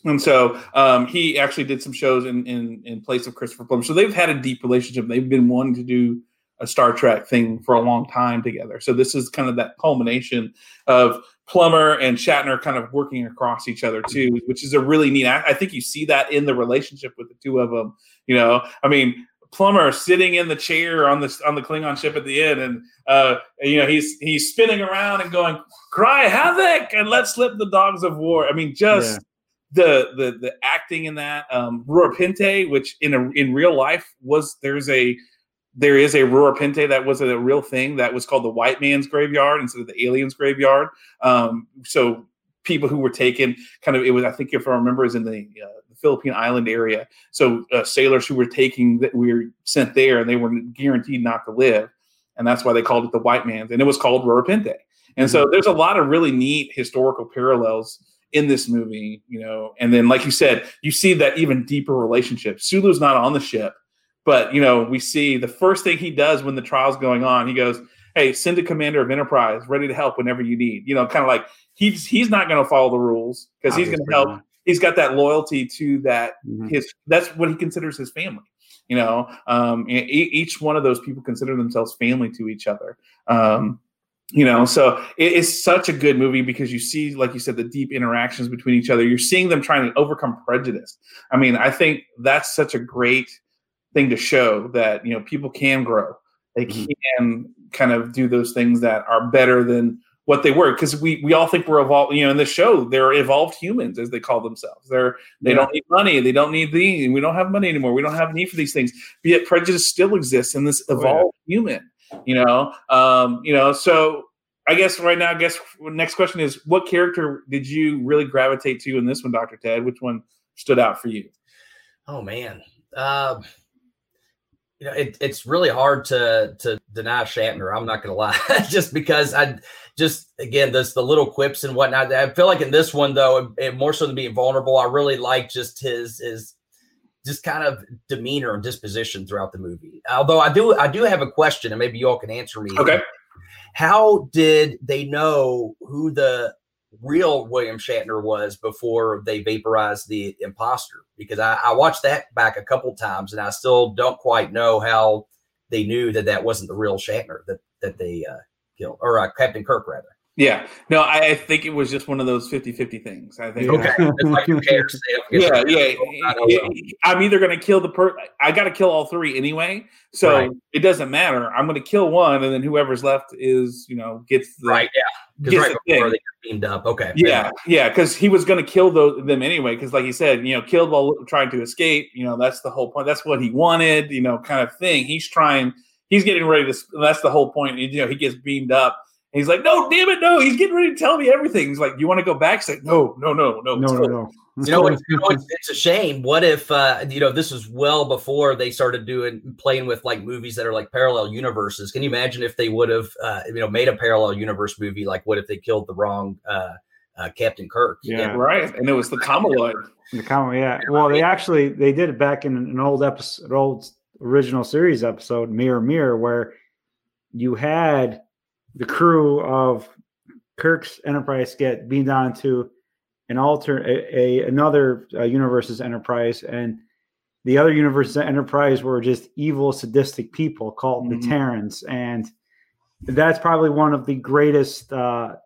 And so um, he actually did some shows in, in in place of Christopher Plummer. So they've had a deep relationship. They've been wanting to do a Star Trek thing for a long time together. So this is kind of that culmination of Plummer and Shatner kind of working across each other too, which is a really neat. I, I think you see that in the relationship with the two of them. You know, I mean, Plummer sitting in the chair on the on the Klingon ship at the end, and uh, you know he's he's spinning around and going, "Cry havoc!" and let's slip the dogs of war. I mean, just. The the the acting in that um which in a in real life was there's a there is a Rura that was a real thing that was called the white man's graveyard instead of the aliens graveyard. Um, so people who were taken kind of it was I think if I remember is in the, uh, the Philippine island area. So uh, sailors who were taking that we were sent there and they were guaranteed not to live, and that's why they called it the white man's and it was called Rura Penthe. And so mm-hmm. there's a lot of really neat historical parallels in this movie, you know. And then, like you said, you see that even deeper relationship. Sulu's not on the ship, but you know, we see the first thing he does when the trial's going on, he goes, Hey, send a commander of enterprise ready to help whenever you need. You know, kind of like he's he's not gonna follow the rules because he's gonna help. He's got that loyalty to that mm-hmm. his that's what he considers his family. You know, um, each one of those people consider themselves family to each other. Um, you know so it's such a good movie because you see like you said the deep interactions between each other. You're seeing them trying to overcome prejudice. I mean i think that's such a great thing to show that you know people can grow. They mm-hmm. can kind of do those things that are better than what they were because we we all think we're evolved you know in the show they're evolved humans as they call themselves. They're they yeah. don't need money. They don't need the we don't have money anymore. We don't have need for these things. But yet prejudice still exists in this evolved oh, yeah. human you know? Um you know so i guess right now i guess next question is what character did you really gravitate to in this one dr ted? Which one stood out for you? Oh man. Um you know it, it's really hard to to deny shatner i'm not gonna lie just because i just again this the little quips and whatnot. I feel like in this one though it, it more so than being vulnerable i really like just his his just kind of demeanor and disposition throughout the movie. Although I do I do have a question, and maybe y'all can answer me. Okay. How did they know who the real William Shatner was before they vaporized the imposter? Because I, I watched that back a couple times, and I still don't quite know how they knew that that wasn't the real Shatner that that they uh, killed, or uh, Captain Kirk rather. Yeah, no, I, I, think it was just one of those 50-50 things. I think. Okay, like yeah, yeah. I'm either going to kill the per. I got to kill all three anyway, so right. it doesn't matter. I'm going to kill one, and then whoever's left is, you know, gets the right. Yeah, gets right the before thing. they get beamed up. Okay. Yeah, yeah, because he was going to kill those, them anyway. Because, like he said, you know, killed while trying to escape. You know, that's the whole point. That's what he wanted. You know, kind of thing. He's trying. He's getting ready to. That's the whole point. You know, he gets beamed up he's like, no, damn it, no. He's getting ready to tell me everything. He's like, you want to go back? He's like, no, no, no, no, no, no, no. You know, it's, you know it's, it's, a shame. What if uh, you know this was well before they started doing playing with like movies that are like parallel universes? Can you imagine if they would have uh, you know made a parallel universe movie? Like, what if they killed the wrong uh, uh, Captain Kirk? Yeah, right. And it was the Chameloid. The Chameloid, yeah. Well, they actually they did it back in an old episode, an old original series episode, Mirror Mirror, where you had the crew of Kirk's Enterprise get beamed onto an alter a, a another uh, universe's Enterprise, and the other universe's Enterprise were just evil, sadistic people called mm-hmm. the Terrans, and that's probably one of the greatest. Uh,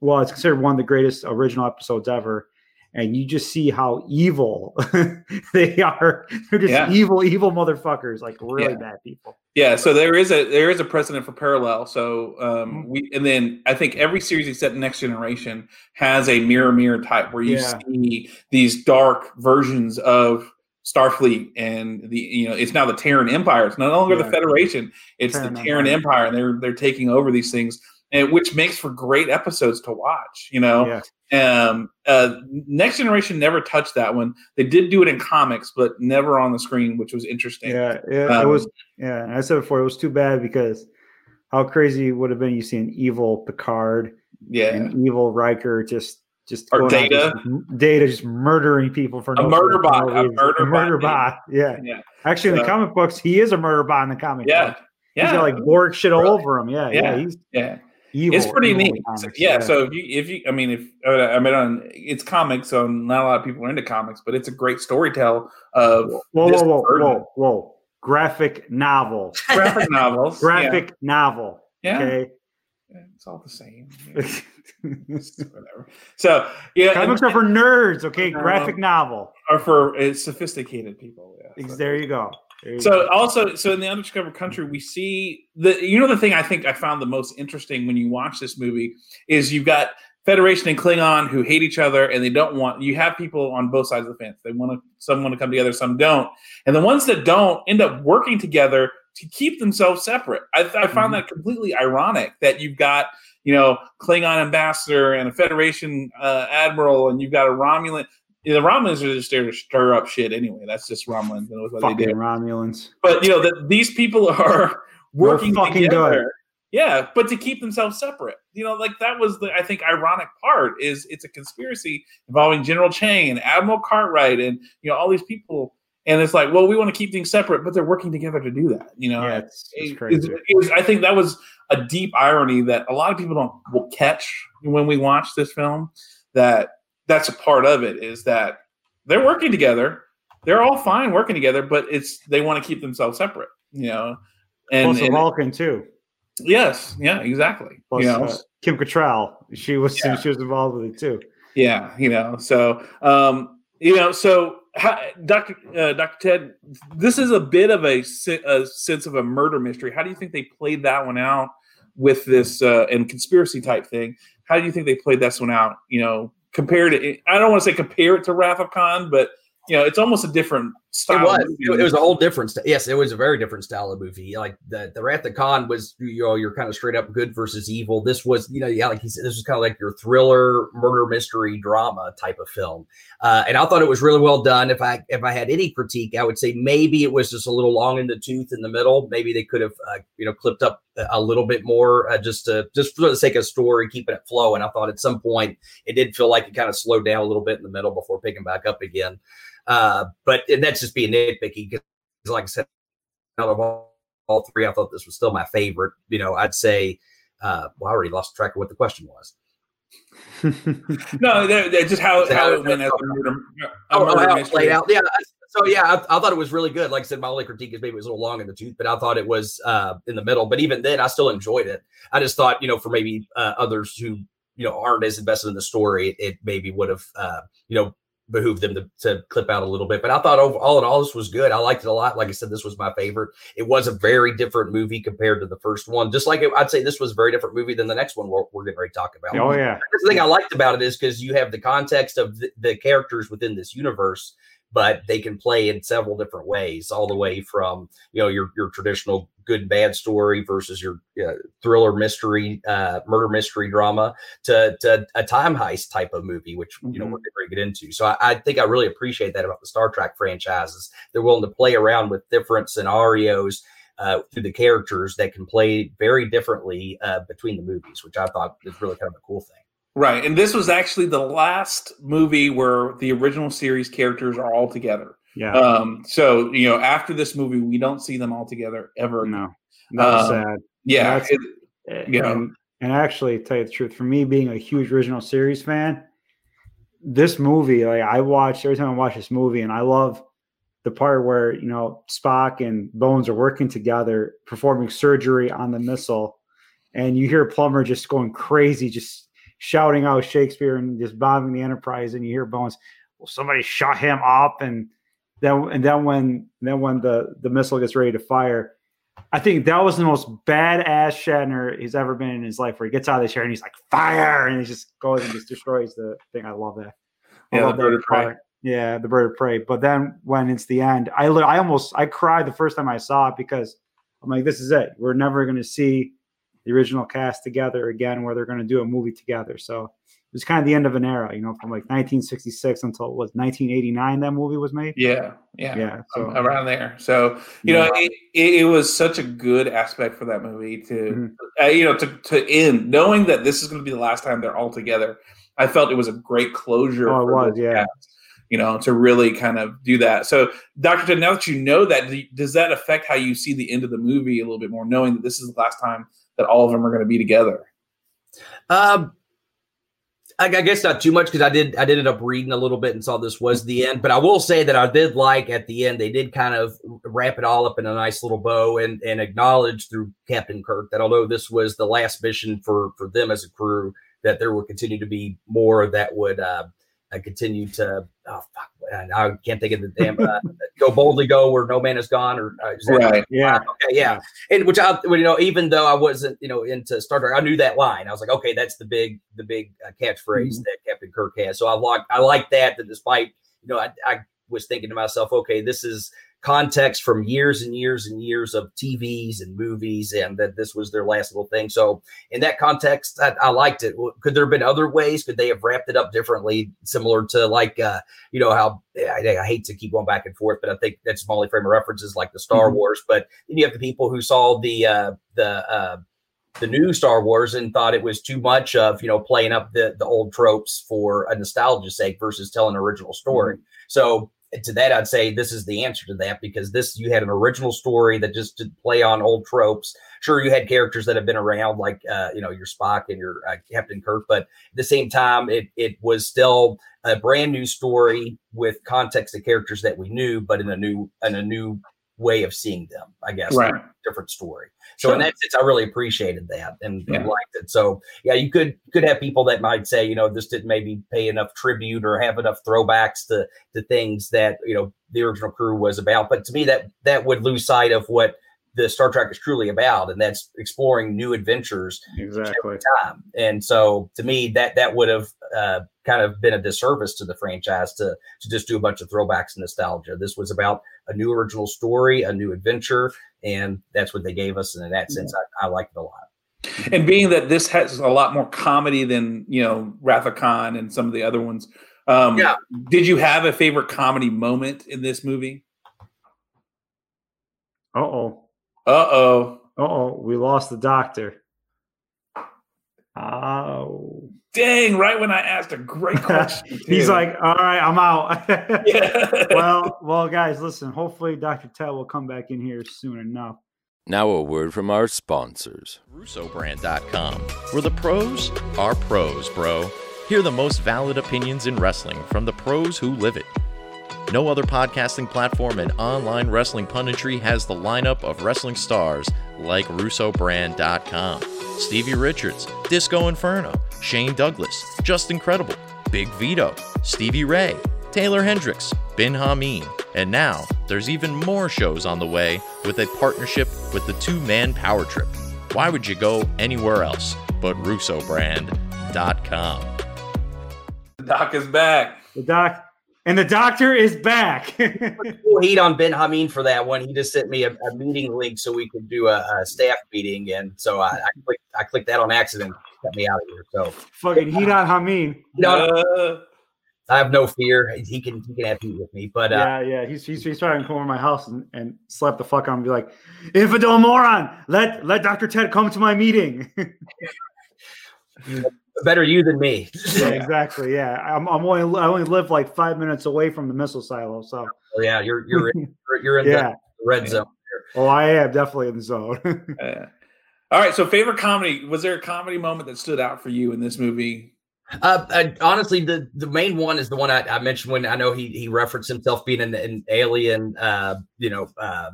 well, it's considered one of the greatest original episodes ever and you just see how evil they are. They're just yeah. evil, evil motherfuckers, like really yeah. bad people. Yeah, so there is a there is a precedent for parallel. So um, mm-hmm. we and then I think every series except Next Generation has a mirror mirror type where you yeah. see these dark versions of Starfleet and the you know it's now the Terran Empire. It's no longer the Federation. It's Terran the Terran Empire. Empire, and they're they're taking over these things. And, which makes for great episodes to watch. You know, yeah. um, uh, Next Generation never touched that one. They did do it in comics, but never on the screen, which was interesting. Yeah, yeah, um, it was. Yeah, I said before, it was too bad because how crazy would have been you see an evil Picard, yeah, an evil Riker just just or data, just, data just murdering people for a no murder bot, no a murder, a murder bot. bot. Yeah, yeah. Actually, in the comic books, he is a murder bot in the comic. Yeah, book. yeah. He's got like Borg shit all over him. Yeah, yeah, He's yeah. Evil, it's pretty neat. Comics, yeah, yeah, So if you, if you, I mean, if I mean, on it's comics, so not a lot of people are into comics, but it's a great storytell of whoa, whoa, whoa, whoa, whoa, graphic novel, graphic novels, graphic yeah. novel. Yeah. Okay. Yeah, it's all the same. Whatever. So yeah, comics and, are for nerds. Okay, um, graphic novel are for uh, sophisticated people. Yeah. So. There you go. So also, so in the undiscovered country, we see the you know the thing I think I found the most interesting when you watch this movie is you've got Federation and Klingon who hate each other and they don't want you have people on both sides of the fence. They want to some want to come together, some don't, and the ones that don't end up working together to keep themselves separate. I, I found mm-hmm. that completely ironic that you've got you know Klingon ambassador and a Federation uh, admiral, and you've got a Romulan. Yeah, the Romulans are just there to stir up shit anyway. That's just Romulans. what fucking they. Romulans. But you know that these people are working fucking together. Good. Yeah, but to keep themselves separate. You know, like that was the I think ironic part is it's a conspiracy involving General Chang and Admiral Cartwright and you know all these people. And it's like, well, we want to keep things separate, but they're working together to do that. You know, yeah, it's, it's crazy. It, it was, I think that was a deep irony that a lot of people don't will catch when we watch this film. That that's a part of it is that they're working together. They're all fine working together, but it's they want to keep themselves separate, you know. And, Plus and Vulcan too. Yes, yeah, exactly. Plus, you know, uh, Kim Cattrall, she was yeah. she was involved with it too. Yeah, you know, so um, you know, so how, Dr. Uh, Dr. Ted, this is a bit of a, a, sense of a murder mystery. How do you think they played that one out with this uh, and conspiracy type thing? How do you think they played this one out? You know, compared it. I don't want to say compare it to Wrath of Khan, but you know, it's almost a different. It was. It was a whole different. St- yes, it was a very different style of movie. Like the the Wrath of Khan was, you know, you're kind of straight up good versus evil. This was, you know, yeah, like he said, this was kind of like your thriller, murder mystery, drama type of film. Uh, and I thought it was really well done. If I if I had any critique, I would say maybe it was just a little long in the tooth in the middle. Maybe they could have, uh, you know, clipped up a little bit more, uh, just to just for the sake of story, keeping it flowing. I thought at some point it did feel like it kind of slowed down a little bit in the middle before picking back up again. Uh, but and that's just being nitpicky because, like I said, out of all, all, three, I thought this was still my favorite. You know, I'd say, uh, well, I already lost track of what the question was. no, they're, they're just how, how it went as a murder. Oh, murder how it played out. Yeah, so yeah, I, I, thought it was really good. Like I said, my only critique is maybe it was a little long in the tooth, but I thought it was uh, in the middle. But even then, I still enjoyed it. I just thought, you know, for maybe uh, others who you know aren't as invested in the story, it maybe would have uh, you know behooved them to, to clip out a little bit. But I thought overall in all this was good. I liked it a lot. Like I said, this was my favorite. It was a very different movie compared to the first one. Just like it, I'd say this was a very different movie than the next one we're, we're getting ready to talk about. Oh yeah. The thing I liked about it is because you have the context of the, the characters within this universe but they can play in several different ways, all the way from you know your your traditional good and bad story versus your uh, thriller mystery, uh, murder mystery drama to, to a time heist type of movie, which you know mm-hmm. we're going to get into. So I, I, think I really appreciate that about the Star Trek franchises. They're willing to play around with different scenarios. Uh, through the characters that can play very differently uh, between the movies, which I thought is really kind of a cool thing. Right. And this was actually the last movie where the original series characters are all together. Yeah. Um, so, you know, after this movie, we don't see them all together ever. No. That's um, sad. Yeah. That's, it, you know. and, and actually, tell you the truth, for me being a huge original series fan, this movie, like I watch every time I watch this movie, and I love the part where you know Spock and Bones are working together, performing surgery on the missile, and you hear Plummer just going crazy, just shouting out Shakespeare and just bombing the Enterprise, and you hear Bones, well, somebody shot him up, and then and then when then when the the missile gets ready to fire, I think that was the most badass Shatner he's ever been in his life, where he gets out of the chair and he's like fire, and he just goes and just destroys the thing. I love that. I yeah, love the bird of prey. Yeah, the bird of prey. But then when it's the end, I I almost I cried the first time I saw it because I'm like, this is it. We're never going to see the original cast together again, where they're going to do a movie together. So it was kind of the end of an era, you know, from like 1966 until it was 1989 that movie was made. Yeah, yeah, yeah, so, around there. So you yeah. know, it, it, was such a good aspect for that movie to, mm-hmm. uh, you know, to to end knowing that this is going to be the last time they're all together. I felt it was a great closure. Oh, it was, yeah. Cast, you know, to really kind of do that. So, Doctor Ted, now that you know that, does that affect how you see the end of the movie a little bit more, knowing that this is the last time that all of them are going to be together? Um, I, I guess not too much because I did I did end up reading a little bit and saw this was the end. But I will say that I did like at the end they did kind of wrap it all up in a nice little bow and and acknowledge through Captain Kirk that although this was the last mission for for them as a crew, that there would continue to be more that would uh, uh continue to oh fuck I can't think of the damn uh, go boldly go where no man is gone or uh, right yeah. Okay yeah. And which I you know even though I wasn't you know into Star Trek I knew that line. I was like okay that's the big the big uh, catchphrase mm-hmm. that Captain Kirk has. So I like I like that that despite you know I, I was thinking to myself okay this is context from years and years and years of TVs and movies, and that this was their last little thing. So, in that context, I, I liked it. Could there have been other ways? Could they have wrapped it up differently, similar to like, uh, you know, how I, I, hate to keep going back and forth, but I think that's my only frame of references, like the Star mm-hmm. Wars. But then you have the people who saw the uh, the uh, the new Star Wars and thought it was too much of you know playing up the the old tropes for a nostalgia sake versus telling an original story. Mm-hmm. So to that, I'd say this is the answer to that because this you had an original story that just did play on old tropes. Sure, you had characters that have been around, like uh, you know your Spock and your uh, Captain Kirk, but at the same time, it it was still a brand new story with context of characters that we knew, but in a new in a new way of seeing them. I guess right. different story. So sure. in that sense, I really appreciated that and, yeah. and, liked it. So yeah, you could could have people that might say, you know, this didn't maybe pay enough tribute or have enough throwbacks to to things that you know the original crew was about. But to me, that that would lose sight of what the Star Trek is truly about, and that's exploring new adventures exactly time. And so, to me, that that would have uh, kind of been a disservice to the franchise to to just do a bunch of throwbacks and nostalgia. This was about a new original story, a new adventure, and that's what they gave us. And in that sense, I, I liked it a lot. And being that this has a lot more comedy than you know Wrath of and some of the other ones, um, yeah. Did you have a favorite comedy moment in this movie? Uh oh. Uh oh. Uh oh. We lost the doctor. Oh. Dang, right when I asked a great question. He's like, all right, I'm out. yeah. well, well, guys, listen, hopefully Dr. Ted will come back in here soon enough. Now a word from our sponsors. RussoBrand.com, where the pros are pros, bro. Hear the most valid opinions in wrestling from the pros who live it. No other podcasting platform and online wrestling punditry has the lineup of wrestling stars like RussoBrand.com, Stevie Richards, Disco Inferno, Shane Douglas, Justin Credible, Big Vito, Stevie Ray, Taylor Hendricks, Ben Hameen, and now there's even more shows on the way with a partnership with the two man power trip. Why would you go anywhere else but RussoBrand.com? The doc is back. The doc and the doctor is back. Full heat on Ben Hameen for that one. He just sent me a, a meeting link so we could do a, a staff meeting, and so I, I clicked I clicked that on accident. Got me out of here. So Fucking heat on Hameen. no, Uh, I have no fear. He can he can have heat with me, but uh, Yeah, yeah. He's he's, he's trying to come over my house and, and slap the fuck on and be like, infidel moron, let let Dr. Ted come to my meeting. better you than me. yeah, exactly. Yeah. I'm, I'm only I only live like five minutes away from the missile silo. So Oh, yeah, you're you're in, you're, you're in yeah. the red zone. Oh, I am definitely in the zone. uh, all right. So, favorite comedy. Was there a comedy moment that stood out for you in this movie? Uh, I, honestly, the the main one is the one I, I mentioned when I know he he referenced himself being an, an alien, uh, you know, uh,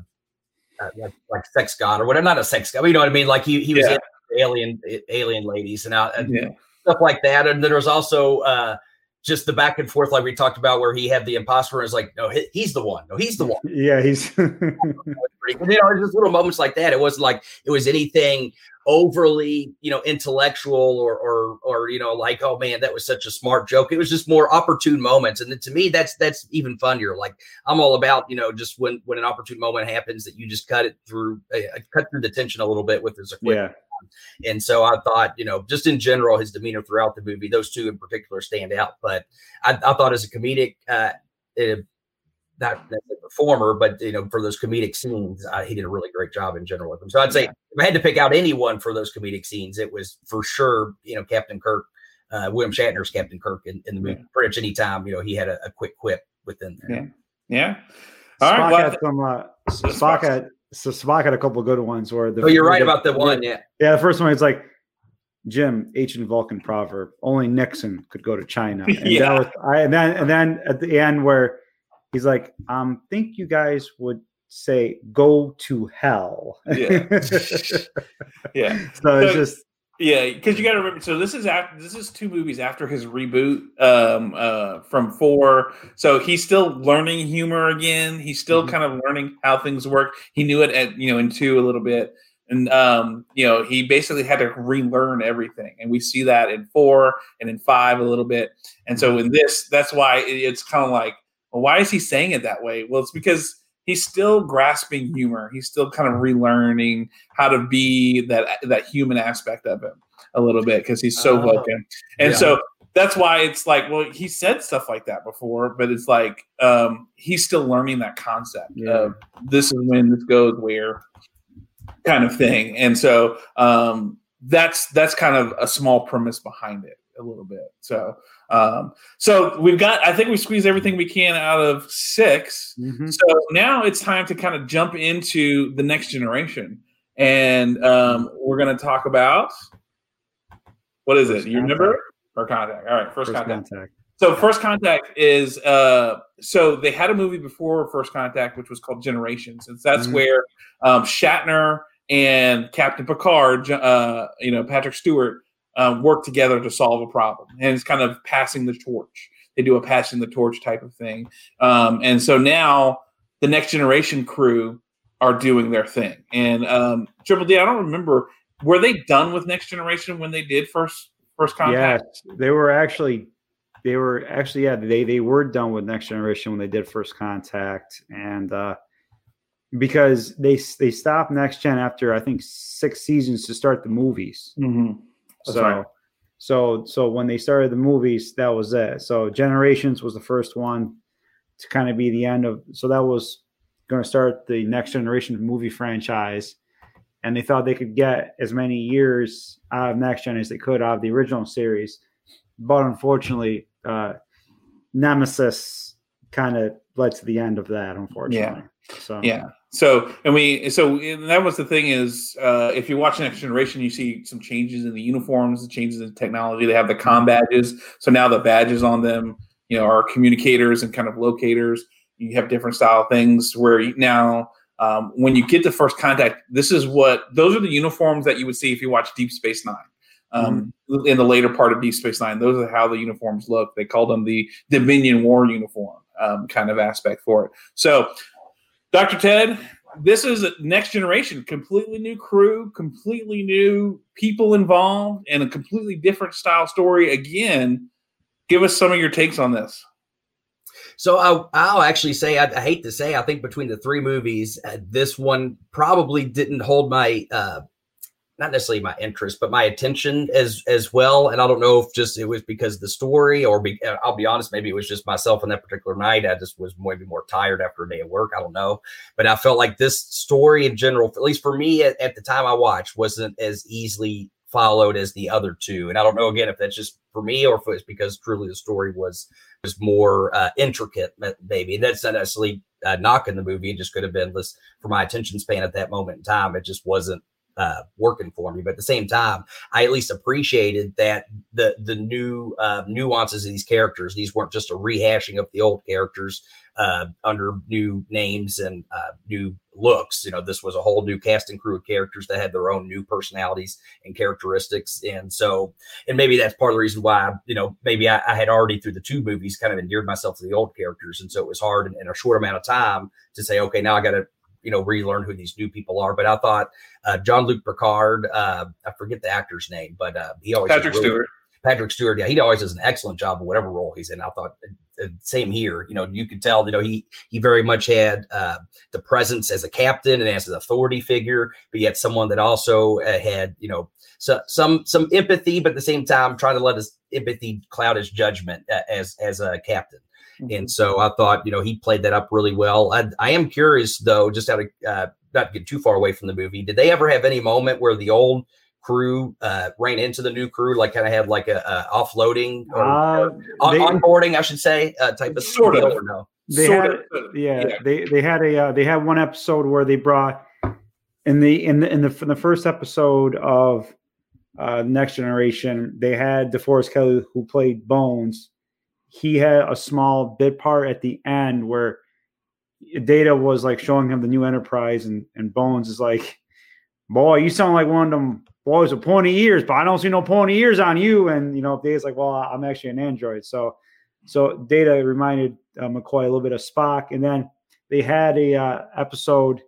uh, like, like sex god or whatever. Not a sex god, but you know what I mean. Like he he was Yeah. alien alien ladies and, I, and Yeah. Stuff like that. And then there was also uh, just the back and forth, like we talked about, where he had the imposter and was like, no, he, he's the one. No, he's the one. yeah, he's you know, just little moments like that. It wasn't like it was anything overly, you know, intellectual or or or you know, like, oh man, that was such a smart joke. It was just more opportune moments. And then to me, that's that's even funnier. Like I'm all about, you know, just when when an opportune moment happens that you just cut it through uh, cut through the tension a little bit with this quick yeah. And so I thought, you know, just in general, his demeanor throughout the movie, those two in particular stand out. But I, I thought as a comedic, uh, uh, not not a performer, but you know, for those comedic scenes, uh, he did a really great job in general with them. So I'd say if I had to pick out anyone for those comedic scenes, it was for sure, you know, Captain Kirk, uh, William Shatner's Captain Kirk in, in the movie. Pretty much any time, you know, he had a, a quick quip within there. Yeah. Yeah. All Spock right. Well, had some uh, Spock had so Spock had a couple good ones where the Oh, you're right about the one. Yeah. Yeah, the first one is like Jim, ancient Vulcan proverb. Only Nixon could go to China. And Yeah. that was I and then and then at the end where he's like, um, think you guys would say go to hell. Yeah. yeah. so it's So- just Yeah, because you got to remember. So this is after this is two movies after his reboot um, uh, from four. So he's still learning humor again. He's still Mhm. kind of learning how things work. He knew it at you know in two a little bit, and um, you know he basically had to relearn everything. And we see that in four and in five a little bit. And so in this, that's why it- it's kind of like, well, why is he saying it that way? Well, it's because he's still grasping humor. He's still kind of relearning how to be that that human aspect of him a little bit because he's so Vulcan. And yeah. so that's why it's like, well, he said stuff like that before, but it's like um, he's still learning that concept Yeah. of this is when this goes where kind of thing. And so um, that's that's kind of a small premise behind it a little bit. So um, so we've got I think we squeezed everything we can out of six. mhm. So now it's time to kind of jump into the next generation, and um, we're going to talk about what is First it? You remember or contact? All right, first, first contact. contact. So first contact is uh, so they had a movie before First Contact, which was called Generations, and that's Mhm. where um, Shatner and Captain Picard, uh, you know Patrick Stewart, um, work together to solve a problem, and it's kind of passing the torch. They do a passing the torch type of thing, um, and so now the next generation crew are doing their thing. And um, Triple D, I don't remember were they done with Next Generation when they did first First Contact? Yes, they were actually they were actually yeah they they were done with next generation when they did first contact and uh because they they stopped next gen after i think six seasons to start the movies Mhm. That's so right. so so when they started the movies that was it. So generations was the first one to kind of be the end of so that was going to start the next generation movie franchise. And they thought they could get as many years out of next gen as they could out of the original series. But unfortunately uh nemesis kind of led to the end of that unfortunately so Yeah. So, and we, so and that was the thing is, uh, if you watch Next Generation, you see some changes in the uniforms, the changes in technology. They have the com badges. So now the badges on them, you know, are communicators and kind of locators. You have different style things where you, now um, when you get to first contact, this is what those are the uniforms that you would see if you watch Deep Space Nine. Um, mm-hmm. In the later part of Deep Space Nine, those are how the uniforms look. They called them the Dominion War uniform um, kind of aspect for it. So, Dr. Ted, this is a next generation, completely new crew, completely new people involved, and a completely different style story. Again, give us some of your takes on this. So I'll, I'll actually say I, I, hate to say I think between the three movies, uh, this one probably didn't hold my uh, not necessarily my interest, but my attention as as well. And I don't know if just it was because the story, or be, uh, I'll be honest, maybe it was just myself on that particular night. I just was maybe more tired after a day of work. I don't know, but I felt like this story in general, at least for me at, at the time I watched, wasn't as easily followed as the other two. And I don't know again if that's just for me or if it's because truly the story was was more uh, intricate, maybe. And that's not necessarily uh, knocking the movie. It just could have been this for my attention span at that moment in time. It just wasn't uh, working for me. But at the same time, I at least appreciated that the the new uh, nuances of these characters. These weren't just a rehashing of the old characters uh, under new names and uh, new looks. You know, this was a whole new cast and crew of characters that had their own new personalities and characteristics. And so, and maybe that's part of the reason why, you know, maybe I, I had already through the two movies kind of endeared myself to the old characters. And so it was hard in, in a short amount of time to say, okay, now I got to you know relearn who these new people are. But I thought uh, Jean-Luc Picard, uh, I forget the actor's name, but uh, he always Patrick really, Stewart. Patrick Stewart, yeah, he always does an excellent job of whatever role he's in. I thought uh, uh, same here. You know, you could tell. You know, he he very much had uh, the presence as a captain and as an authority figure, but yet someone that also uh, had you know so, some some empathy, but at the same time trying to let his empathy cloud his judgment uh, as as a captain. Mm-hmm. And so I thought, you know, he played that up really well. I, I am curious, though, just out of uh, not to get too far away from the movie, did they ever have any moment where the old crew uh, ran into the new crew, like kind of had like a, a offloading or, uh, or they, onboarding, I should say, uh, type of sort of or no? They sort had, of, yeah, yeah, they they had a uh, they had one episode where they brought in the in the in the, in the first episode of uh, Next Generation, they had DeForest Kelley who played Bones he had a small bit part at the end where Data was like showing him the new Enterprise, and, and Bones is like, "Boy, you sound like one of them boys with pointy ears, but I don't see no pointy ears on you." And you know, Data's like, "Well, I'm actually an android." So, so Data reminded uh, McCoy a little bit of Spock, and then they had a uh, episode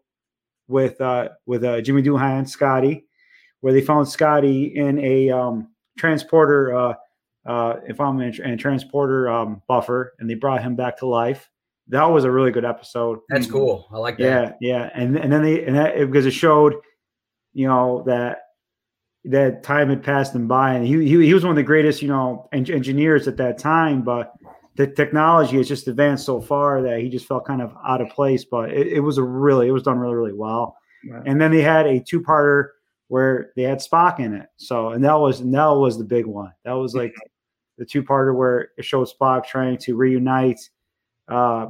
with uh, with uh, Jimmy Doohan, Scotty, where they found Scotty in a um, transporter uh, if I'm in, in a transporter um, buffer, and they brought him back to life. That was a really good episode. That's cool. I like that. Yeah, yeah, and and then they and that because it showed, you know, that that time had passed him by, and he he, he was one of the greatest, you know, en- engineers at that time, but the technology has just advanced so far that he just felt kind of out of place. But it, it was a really, it was done really, really well. Right. And then they had a two-parter where they had Spock in it. So, and that was and that was the big one. That was like the two parter where it shows Spock trying to reunite uh,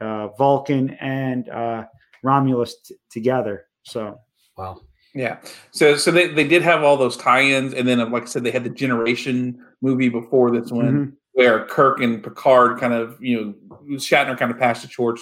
uh, Vulcan and uh, Romulus t- together. So, wow. Yeah. So so they, they did have all those tie-ins, and then like I said, they had the Generation movie before this one, mm-hmm. where Kirk and Picard kind of you know Shatner kind of passed the torch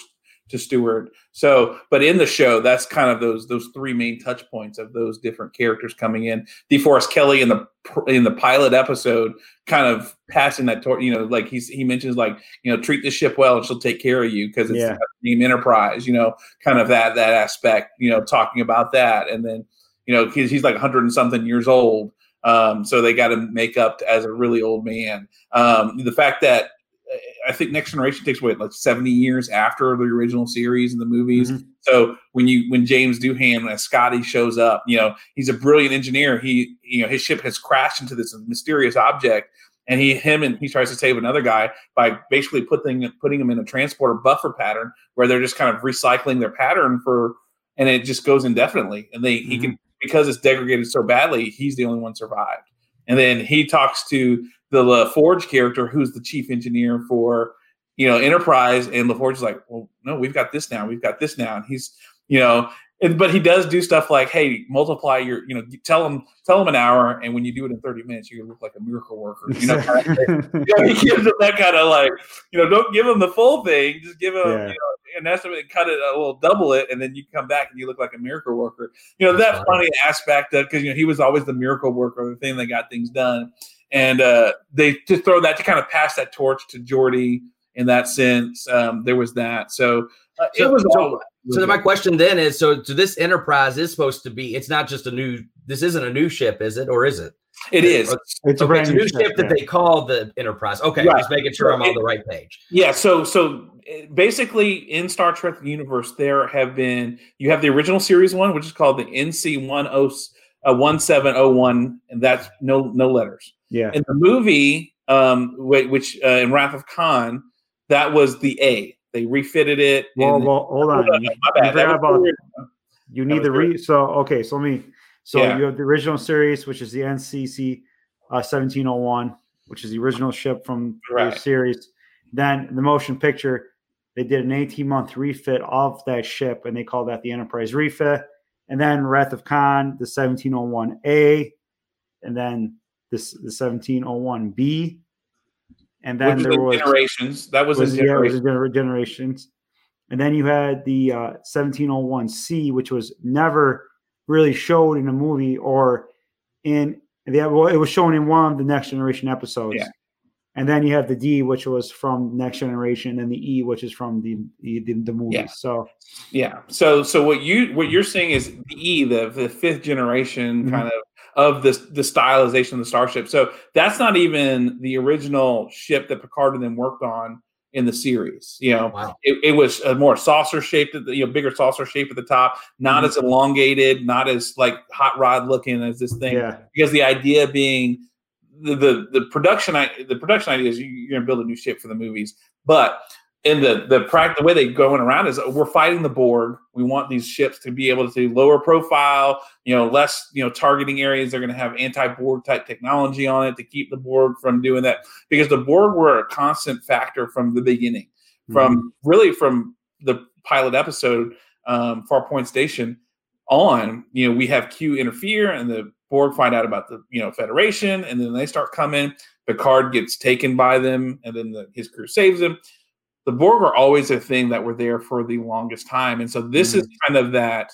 to Stewart. So, but in the show, that's kind of those those three main touch points of those different characters coming in. DeForest Kelley in the in the pilot episode, kind of passing that torch. You know, like he's he mentions like you know treat the ship well and she'll take care of you because it's yeah. name Enterprise. You know, kind of that that aspect. You know, talking about that, and then you know he's he's like hundred and something years old. Um, so they got to make up as a really old man. Um, the fact that I think Next Generation takes what like seventy years after the original series and the movies. Mm-hmm. So when you when James Doohan as Scotty shows up, you know he's a brilliant engineer. He you know his ship has crashed into this mysterious object, and he him and he tries to save another guy by basically putting putting him in a transporter buffer pattern where they're just kind of recycling their pattern for, and it just goes indefinitely. And they mm-hmm. he can because it's degraded so badly, he's the only one survived. And then he talks to the LaForge character, who's the chief engineer for you know Enterprise, and LaForge is like, well, no, we've got this now, we've got this now, and he's you know and, but he does do stuff like, hey, multiply your, you know, tell him tell him an hour, and when you do it in thirty minutes, you look like a miracle worker. You know, you know, he gives him that kind of like, you know, don't give him the full thing, just give him, Yeah. you know, an estimate, cut it uh, a little, double it, and then you come back and you look like a miracle worker. You know, that funny aspect of because you know he was always the miracle worker, the thing that got things done, and uh, they just throw that to kind of pass that torch to Geordi in that sense. Um, there was that, so uh, So- it was so- all. So then my question then is: so, so this Enterprise is supposed to be? It's not just a new. This isn't a new ship, is it, or is it? It is. It's a Okay, brand it's a new new ship that they call the Enterprise. Okay, Right. just making sure I'm on the right page. Yeah, so so uh, basically in Star Trek universe, there have been you have the original series one, which is called the NC one oh one seven oh one, and that's no no letters. Yeah. In the movie, um, whi- which uh, in Wrath of Khan, that was the A. They refitted it. Well, and- well, hold on. Hold on, You, my you about you need the re. So okay, so let me. So Yeah. you have the original series, which is the NCC uh, 1701, which is the original ship from Right. the series. Then the motion picture, they did an 18 month refit of that ship, and they called that the Enterprise refit. And then Wrath of Khan, the 1701A, and then this the 1701B, and then Which there was generations. That was, was, in yeah, was generations. gener- generations. And then you had the uh, 1701C, which was never really showed in a movie or in the well, it was shown in one of the Next Generation episodes. Yeah. And then you have the D, which was from Next Generation, and the E, which is from the the, the, movie. Yeah. So Yeah. So so what you what you're seeing is the E, the the fifth generation Mhm. kind of of the the stylization of the starship. So that's not even the original ship that Picard and them worked on in the series. You know, Wow. it, it was a more saucer shaped, you know, bigger saucer shape at the top, not mm-hmm. as elongated, not as like hot rod looking as this thing. yeah, Because the idea being the the, the production i- the production idea is you, you're going to build a new ship for the movies, but in the the the way they're going around is we're fighting the Borg. We want these ships to be able to lower profile, you know, less you know targeting areas. They're going to have anti-Borg type technology on it to keep the Borg from doing that because the Borg were a constant factor from the beginning, from really from the pilot episode, um, Farpoint Station on. You know, we have Q interfere and the Borg find out about the you know Federation, and then they start coming. Picard gets taken by them, and then the, his crew saves him the Borg are always a thing that were there for the longest time, and so this is kind of that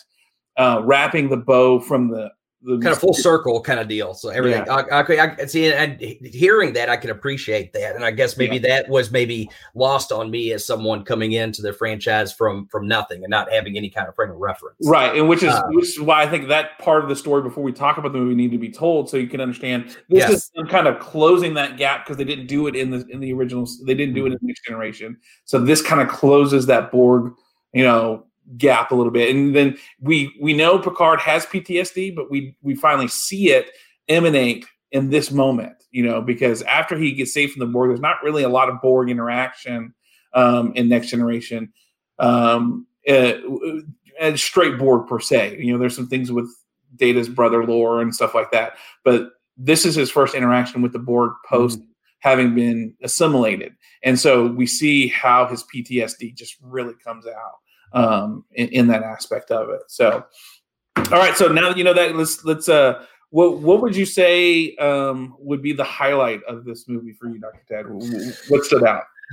uh, wrapping the bow from the, the kind of full circle kind of deal. So everything. Yeah. I, I, I see, and hearing that, I can appreciate that, and I guess maybe that was maybe lost on me as someone coming into the franchise from from nothing and not having any kind of frame of reference. right, and which is Uh, which is why I think that part of the story before we talk about the movie need to be told so you can understand. This Yes. is kind of closing that gap because they didn't do it in the in the original. They didn't do it in the next generation, so this kind of closes that Borg, you know, gap a little bit. And then we we know Picard has PTSD, but we we finally see it emanate in this moment, you know, because after he gets saved from the Borg, there's not really a lot of Borg interaction um, in Next Generation. Um, uh, and straight Borg per se, you know, there's some things with Data's brother Lore and stuff like that, but this is his first interaction with the Borg post having been assimilated, and so we see how his PTSD just really comes out um, in, in that aspect of it. So, all right. So now that you know that, let's let's. Uh, what what would you say um, would be the highlight of this movie for you, Doctor Ted? What stood out?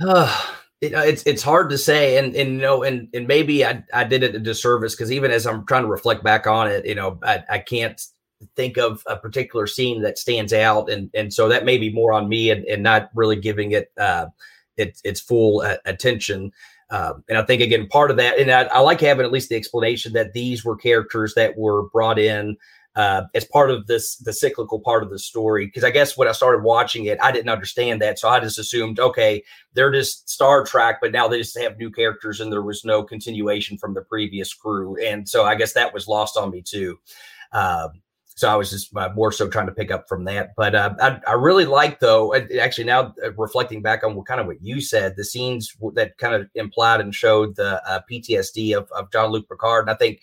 it, uh, it's it's hard to say, and and you know, and and maybe I I did it a disservice because even as I'm trying to reflect back on it, you know, I, I can't think of a particular scene that stands out, and and so that may be more on me and, and not really giving it uh, its its full uh, attention. Um, and I think again, part of that, and I, I like having at least the explanation that these were characters that were brought in uh, as part of this the cyclical part of the story. Because I guess when I started watching it, I didn't understand that, so I just assumed, okay, they're just Star Trek, but now they just have new characters, and there was no continuation from the previous crew, and so I guess that was lost on me too. Um, so I was just uh, more so trying to pick up from that. But uh, I, I really like though. Actually, now uh, reflecting back on what kind of what you said, the scenes that kind of implied and showed the uh, PTSD of, of Jean-Luc Picard, and I think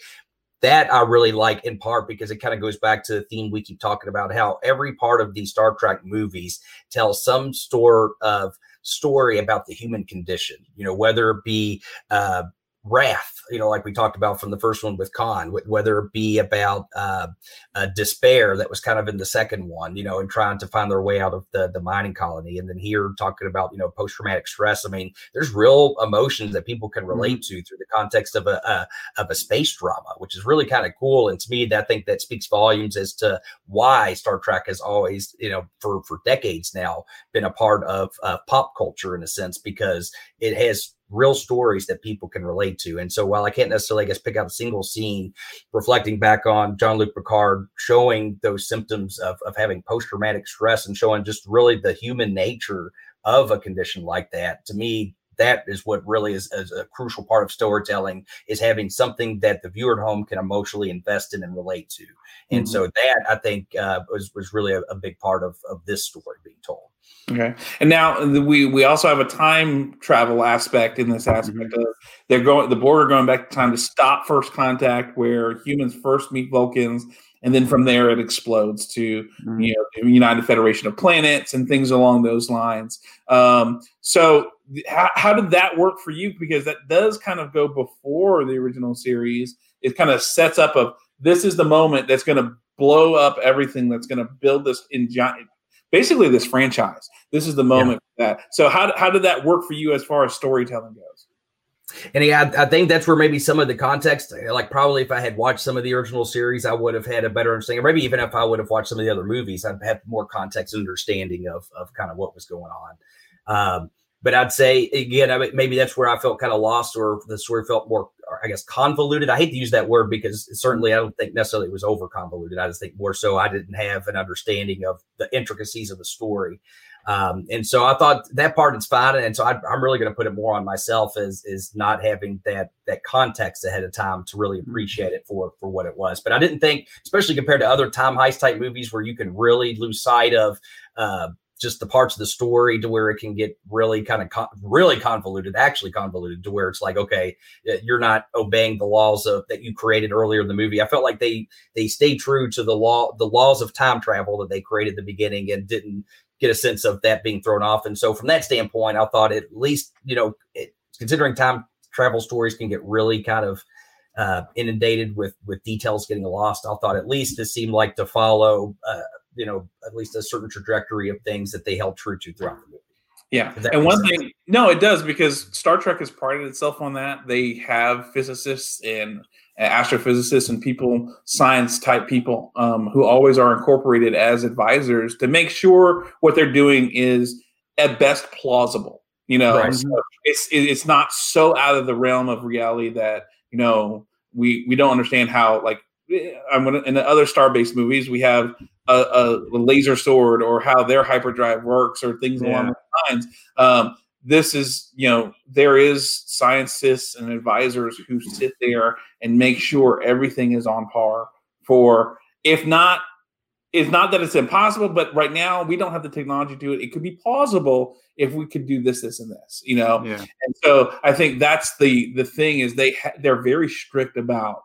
that I really like in part because it kind of goes back to the theme we keep talking about how every part of these Star Trek movies tells some sort of story about the human condition. You know, whether it be uh, wrath, you know, like we talked about from the first one with Khan, whether it be about uh, uh, despair that was kind of in the second one, you know, and trying to find their way out of the, the mining colony. And then here talking about, you know, post traumatic stress. I mean, there's real emotions that people can relate mm-hmm. to through the context of a, of a space drama, which is really kind of cool. And to me, that I think that speaks volumes as to why Star Trek has always, you know, for, for decades now been a part of uh, pop culture in a sense, because it has real stories that people can relate to. And so while I can't necessarily, I guess, pick out a single scene, reflecting back on Jean-Luc Picard showing those symptoms of, of having post-traumatic stress and showing just really the human nature of a condition like that, to me, that is what really is, is, a crucial part of storytelling is having something that the viewer at home can emotionally invest in and relate to. And mm-hmm. so that I think uh, was was really a, a big part of of this story being told. Okay, and now we we also have a time travel aspect in this aspect mm-hmm. of they're going the Borg are going back to time to stop first contact where humans first meet Vulcans, and then from there it explodes to mm-hmm. you know United Federation of Planets and things along those lines. Um, so how, how did that work for you? Because that does kind of go before the original series. It kind of sets up of this is the moment that's going to blow up everything that's going to build this in giant basically this franchise. This is the moment yeah. that. So how how did that work for you as far as storytelling goes? And yeah, I think that's where maybe some of the context, like probably if I had watched some of the original series, I would have had a better understanding. Maybe even if I would have watched some of the other movies, I'd have more context and understanding of of kind of what was going on. Um, but I'd say again, I maybe that's where I felt kind of lost, or the story felt more, I guess, convoluted. I hate to use that word because certainly I don't think necessarily it was over convoluted. I just think more so I didn't have an understanding of the intricacies of the story. Um, and so I thought that part is fine, and so I, am really going to put it more on myself as is not having that that context ahead of time to really appreciate it for for what it was. But I didn't think, especially compared to other time heist type movies, where you can really lose sight of uh, just the parts of the story to where it can get really kind of con- really convoluted, actually convoluted to where it's like, okay, you're not obeying the laws of that you created earlier in the movie. I felt like they they stayed true to the law, the laws of time travel that they created at the beginning and didn't get a sense of that being thrown off. And so from that standpoint, I thought at least, you know, it, considering time travel stories can get really kind of uh, inundated with with details getting lost. I thought at least it seemed like to follow uh, you know at least a certain trajectory of things that they held true to throughout the movie. Yeah, and one sense. thing, no, it does because Star Trek has prided itself on that. They have physicists and astrophysicists and people, science type people, um, who always are incorporated as advisors to make sure what they're doing is at best plausible. You know, right. it's it's not so out of the realm of reality that you know we we don't understand how like I'm gonna in the other star-based movies we have a, a laser sword or how their hyperdrive works or things yeah. along those lines. Um, this is you know there is scientists and advisors who sit there and make sure everything is on par for if not it's not that it's impossible but right now we don't have the technology to do it it could be plausible if we could do this this and this you know yeah. and so i think that's the the thing is they ha- they're very strict about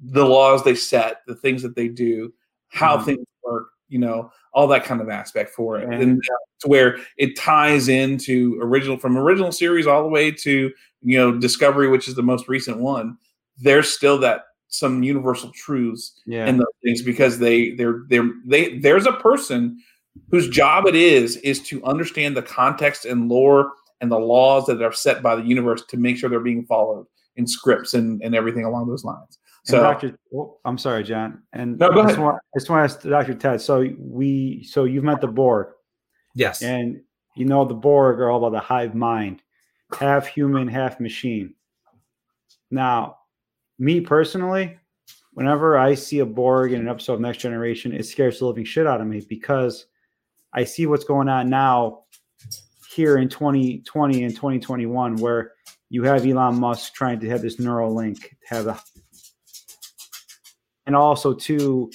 the laws they set, the things that they do, how mm-hmm. things work, you know, all that kind of aspect for it. And uh, to where it ties into original from original series all the way to, you know, Discovery, which is the most recent one. There's still that some universal truths yeah. in those things because they they're they're they there's a person whose job it is is to understand the context and lore and the laws that are set by the universe to make sure they're being followed in scripts and, and everything along those lines. So, Dr. Oh, I'm sorry, John. And no, go I just, want, I just want to ask Dr. Ted. So we, so you've met the Borg, yes, and you know the Borg are all about the hive mind, half human, half machine. Now, me personally, whenever I see a Borg in an episode of Next Generation, it scares the living shit out of me because I see what's going on now here in 2020 and 2021, where you have Elon Musk trying to have this Neuralink, to have a and also to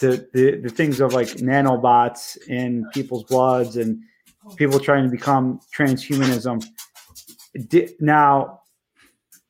the, the the things of like nanobots in people's bloods and people trying to become transhumanism. Now,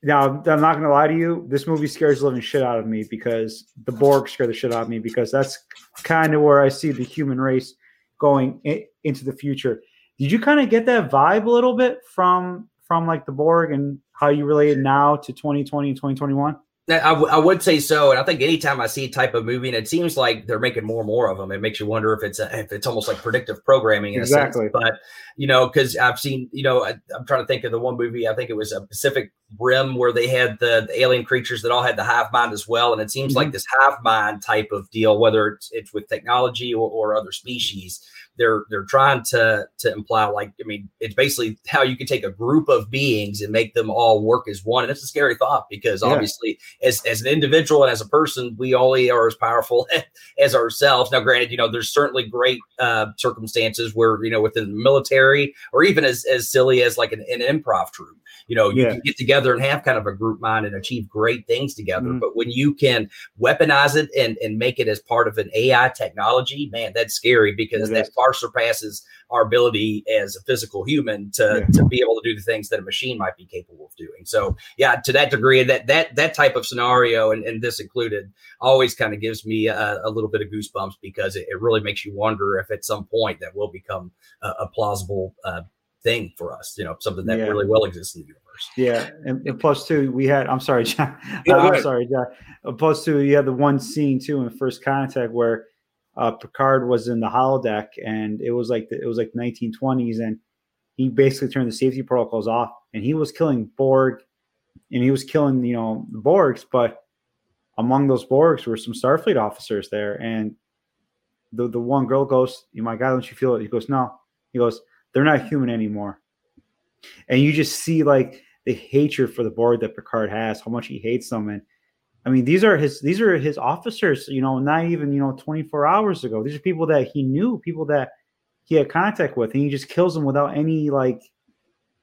now I'm not gonna lie to you. This movie scares the living shit out of me because the Borg scare the shit out of me because that's kind of where I see the human race going in, into the future. Did you kind of get that vibe a little bit from from like the Borg and how you relate it now to 2020 and 2021? I, w- I would say so, and I think anytime I see a type of movie, and it seems like they're making more and more of them, it makes you wonder if it's a, if it's almost like predictive programming in exactly. a sense. But you know, because I've seen, you know, I, am trying to think of the one movie. I think it was a Pacific Rim where they had the, the alien creatures that all had the hive mind as well, and it seems mm-hmm. like this hive mind type of deal, whether it's, it's with technology or, or other species they're they're trying to to imply like I mean it's basically how you can take a group of beings and make them all work as one and it's a scary thought because yeah. obviously as as an individual and as a person we only are as powerful as ourselves now granted you know there's certainly great uh, circumstances where you know within the military or even as as silly as like an, an improv troupe you know you yeah. can get together and have kind of a group mind and achieve great things together mm-hmm. but when you can weaponize it and and make it as part of an ai technology man that's scary because that far surpasses our ability as a physical human to yeah. to be able to do the things that a machine might be capable of doing so yeah to that degree that that that type of scenario and, and this included always kind of gives me a, a, little bit of goosebumps because it, it, really makes you wonder if at some point that will become a, a plausible uh, thing for us. You know, something that yeah. really well exists in the universe. Yeah, and, and plus two, we had. I'm sorry, John. Yeah, I'm sorry, John. Plus two, you had the one scene too in First Contact where uh, Picard was in the holodeck, and it was like the, it was like 1920s, and he basically turned the safety protocols off, and he was killing Borg, and he was killing you know the Borgs, but among those Borgs were some Starfleet officers there, and the the one girl goes, "You my God, don't you feel it?" He goes, "No." He goes, they're not human anymore. And you just see like the hatred for the Borg that Picard has, how much he hates them. And I mean, these are his these are his officers, you know, not even, you know, 24 hours ago. These are people that he knew, people that he had contact with, and he just kills them without any like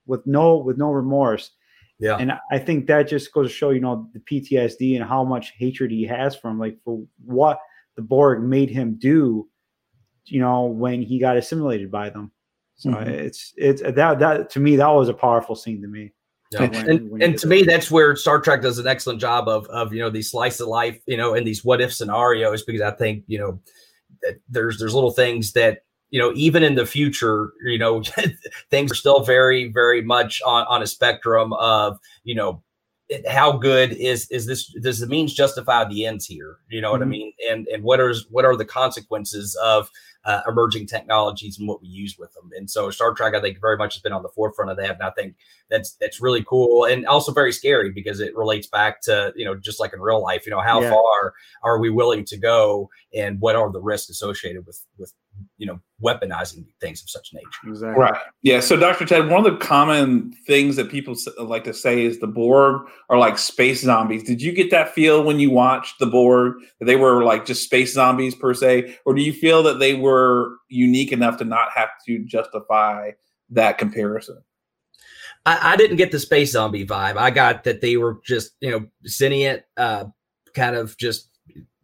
with no with no remorse. Yeah. And I think that just goes to show, you know, the PTSD and how much hatred he has from like for what the Borg made him do, you know, when he got assimilated by them. So mm-hmm. it's it's that that to me that was a powerful scene to me. Yeah. When, and, and to me, that's where Star Trek does an excellent job of of you know these slice of life, you know, and these what if scenarios because I think you know there's there's little things that you know even in the future you know things are still very very much on on a spectrum of you know how good is is this does the means justify the ends here you know mm-hmm. what i mm-hmm. mean and and what are what are the consequences of uh, emerging technologies and what we use with them. And so Star Trek, I think, very much has been on the forefront of that. And I think that's that's really cool and also very scary because it relates back to you know just like in real life, you know, how yeah. far are we willing to go and what are the risks associated with with you know weaponizing things of such nature. Exactly. right. Yeah so dr ted one of the common things that people like to say is the borg are like space zombies. Did you get that feel when you watched the borg that they were like just space zombies per se? Or do you feel that they were unique enough to not have to justify that comparison? I, I didn't get the space zombie vibe. I got that they were just you know sentient uh kind of just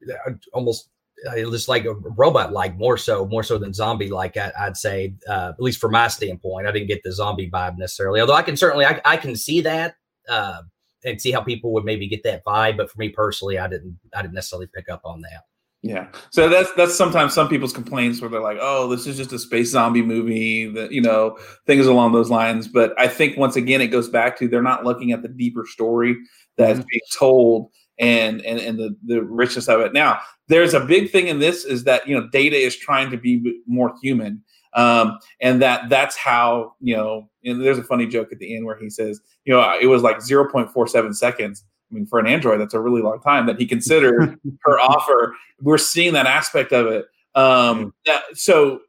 uh, almost just like a robot like more so more so than zombie like I, would say uh, at least from my standpoint i didn't get the zombie vibe necessarily although i can certainly i, I can see that uh, and see how people would maybe get that vibe but for me personally i didn't i didn't necessarily pick up on that yeah so that's that's sometimes some people's complaints where they're like oh this is just a space zombie movie that you know things along those lines but i think once again it goes back to they're not looking at the deeper story that's mm-hmm. being told and and and the the richness of it. Now, there's a big thing in this is that you know data is trying to be more human, um, and that that's how you know. And there's a funny joke at the end where he says, you know, it was like 0.47 seconds. I mean, for an Android, that's a really long time that he considered her offer. We're seeing that aspect of it. Um, that, so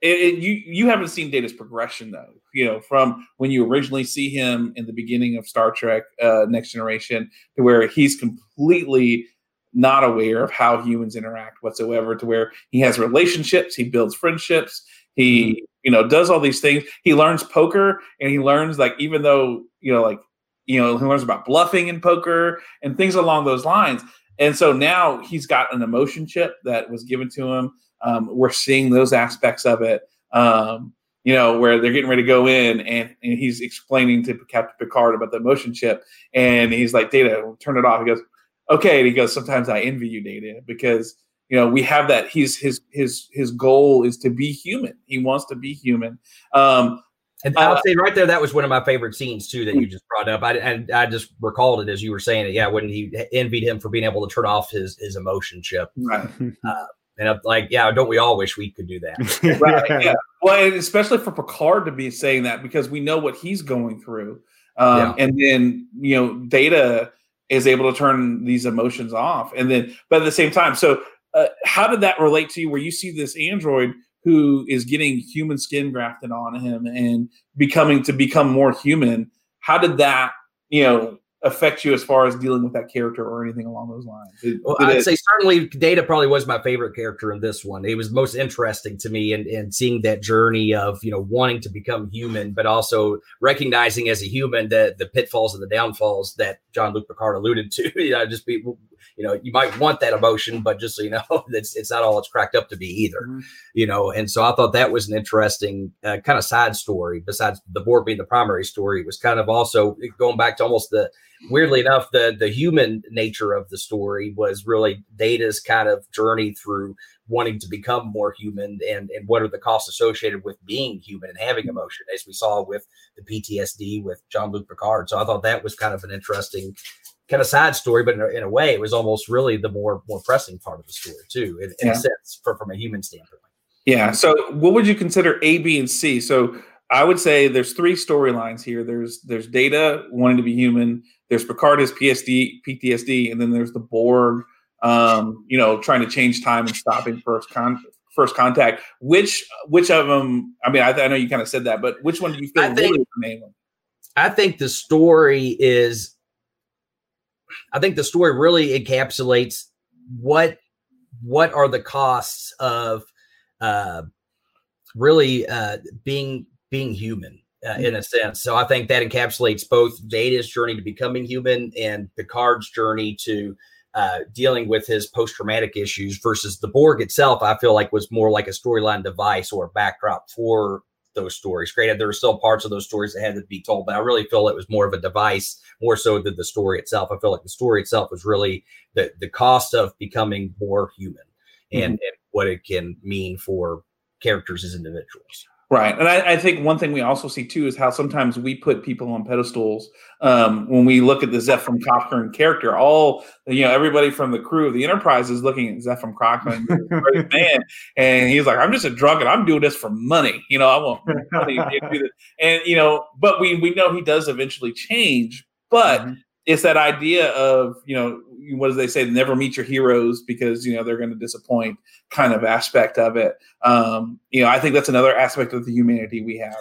it, it, you you haven't seen Data's progression though. You know, from when you originally see him in the beginning of Star Trek uh, Next Generation to where he's completely not aware of how humans interact whatsoever. To where he has relationships, he builds friendships, he mm-hmm. you know does all these things. He learns poker, and he learns like even though you know like you know he learns about bluffing in poker and things along those lines. And so now he's got an emotion chip that was given to him um, we're seeing those aspects of it. Um, you know, where they're getting ready to go in, and, and he's explaining to Captain Picard about the motion chip, and he's like, "Data, turn it off." He goes, "Okay," and he goes, "Sometimes I envy you, Data, because you know we have that. He's his his his goal is to be human. He wants to be human." Um, And uh, I'll say right there, that was one of my favorite scenes too that you just brought up. I and I just recalled it as you were saying it. Yeah, when he envied him for being able to turn off his his emotion chip. Right. Uh, and I'm like, yeah, don't we all wish we could do that? right. Yeah. Well, especially for Picard to be saying that because we know what he's going through. Um, yeah. And then you know, Data is able to turn these emotions off, and then but at the same time, so uh, how did that relate to you? Where you see this android who is getting human skin grafted on him and becoming to become more human? How did that you know affect you as far as dealing with that character or anything along those lines? Did, well, did I'd it, say certainly Data probably was my favorite character in this one. It was most interesting to me and, and seeing that journey of, you know, wanting to become human, but also recognizing as a human that the pitfalls and the downfalls that Jean-Luc Picard alluded to, you know, just be, you know, you might want that emotion, but just so you know, it's, it's not all it's cracked up to be either, mm-hmm. you know? And so I thought that was an interesting uh, kind of side story besides the Borg being the primary story. It was kind of also going back to almost the, weirdly enough, the the human nature of the story was really Data's kind of journey through wanting to become more human and and what are the costs associated with being human and having emotion, as we saw with the PTSD with Jean-Luc Picard. So I thought that was kind of an interesting kind of sad story, but in a, in a way, it was almost really the more more pressing part of the story too, in, in yeah. a sense, for, from a human standpoint. Yeah. So, what would you consider A, B, and C? So, I would say there's three storylines here. There's there's Data wanting to be human. There's Picard's PSD, PTSD, and then there's the Borg, um, you know, trying to change time and stopping first con- first contact. Which which of them? I mean, I, I know you kind of said that, but which one do you feel I think, really the main one? I think the story is. I think the story really encapsulates what what are the costs of uh, really uh, being being human uh, in a sense. So I think that encapsulates both Data's journey to becoming human and Picard's journey to uh, dealing with his post traumatic issues versus the Borg itself. I feel like was more like a storyline device or a backdrop for those stories. Granted, there were still parts of those stories that had to be told, but I really feel it was more of a device more so than the story itself. I feel like the story itself was really the the cost of becoming more human and, mm-hmm. and what it can mean for characters as individuals. Right. And I, I, think one thing we also see too is how sometimes we put people on pedestals um, when we look at the Zefram Cochrane character. All, you know, everybody from the crew of the Enterprise is looking at Zefram Cochrane, great man. And he's like, I'm just a drunk and I'm doing this for money. You know, I want money to do this. And, you know, but we, we know he does eventually change. But mm-hmm. It's that idea of, you know, what do they say? Never meet your heroes because you know they're going to disappoint. Kind of aspect of it. Um, you know, I think that's another aspect of the humanity we have.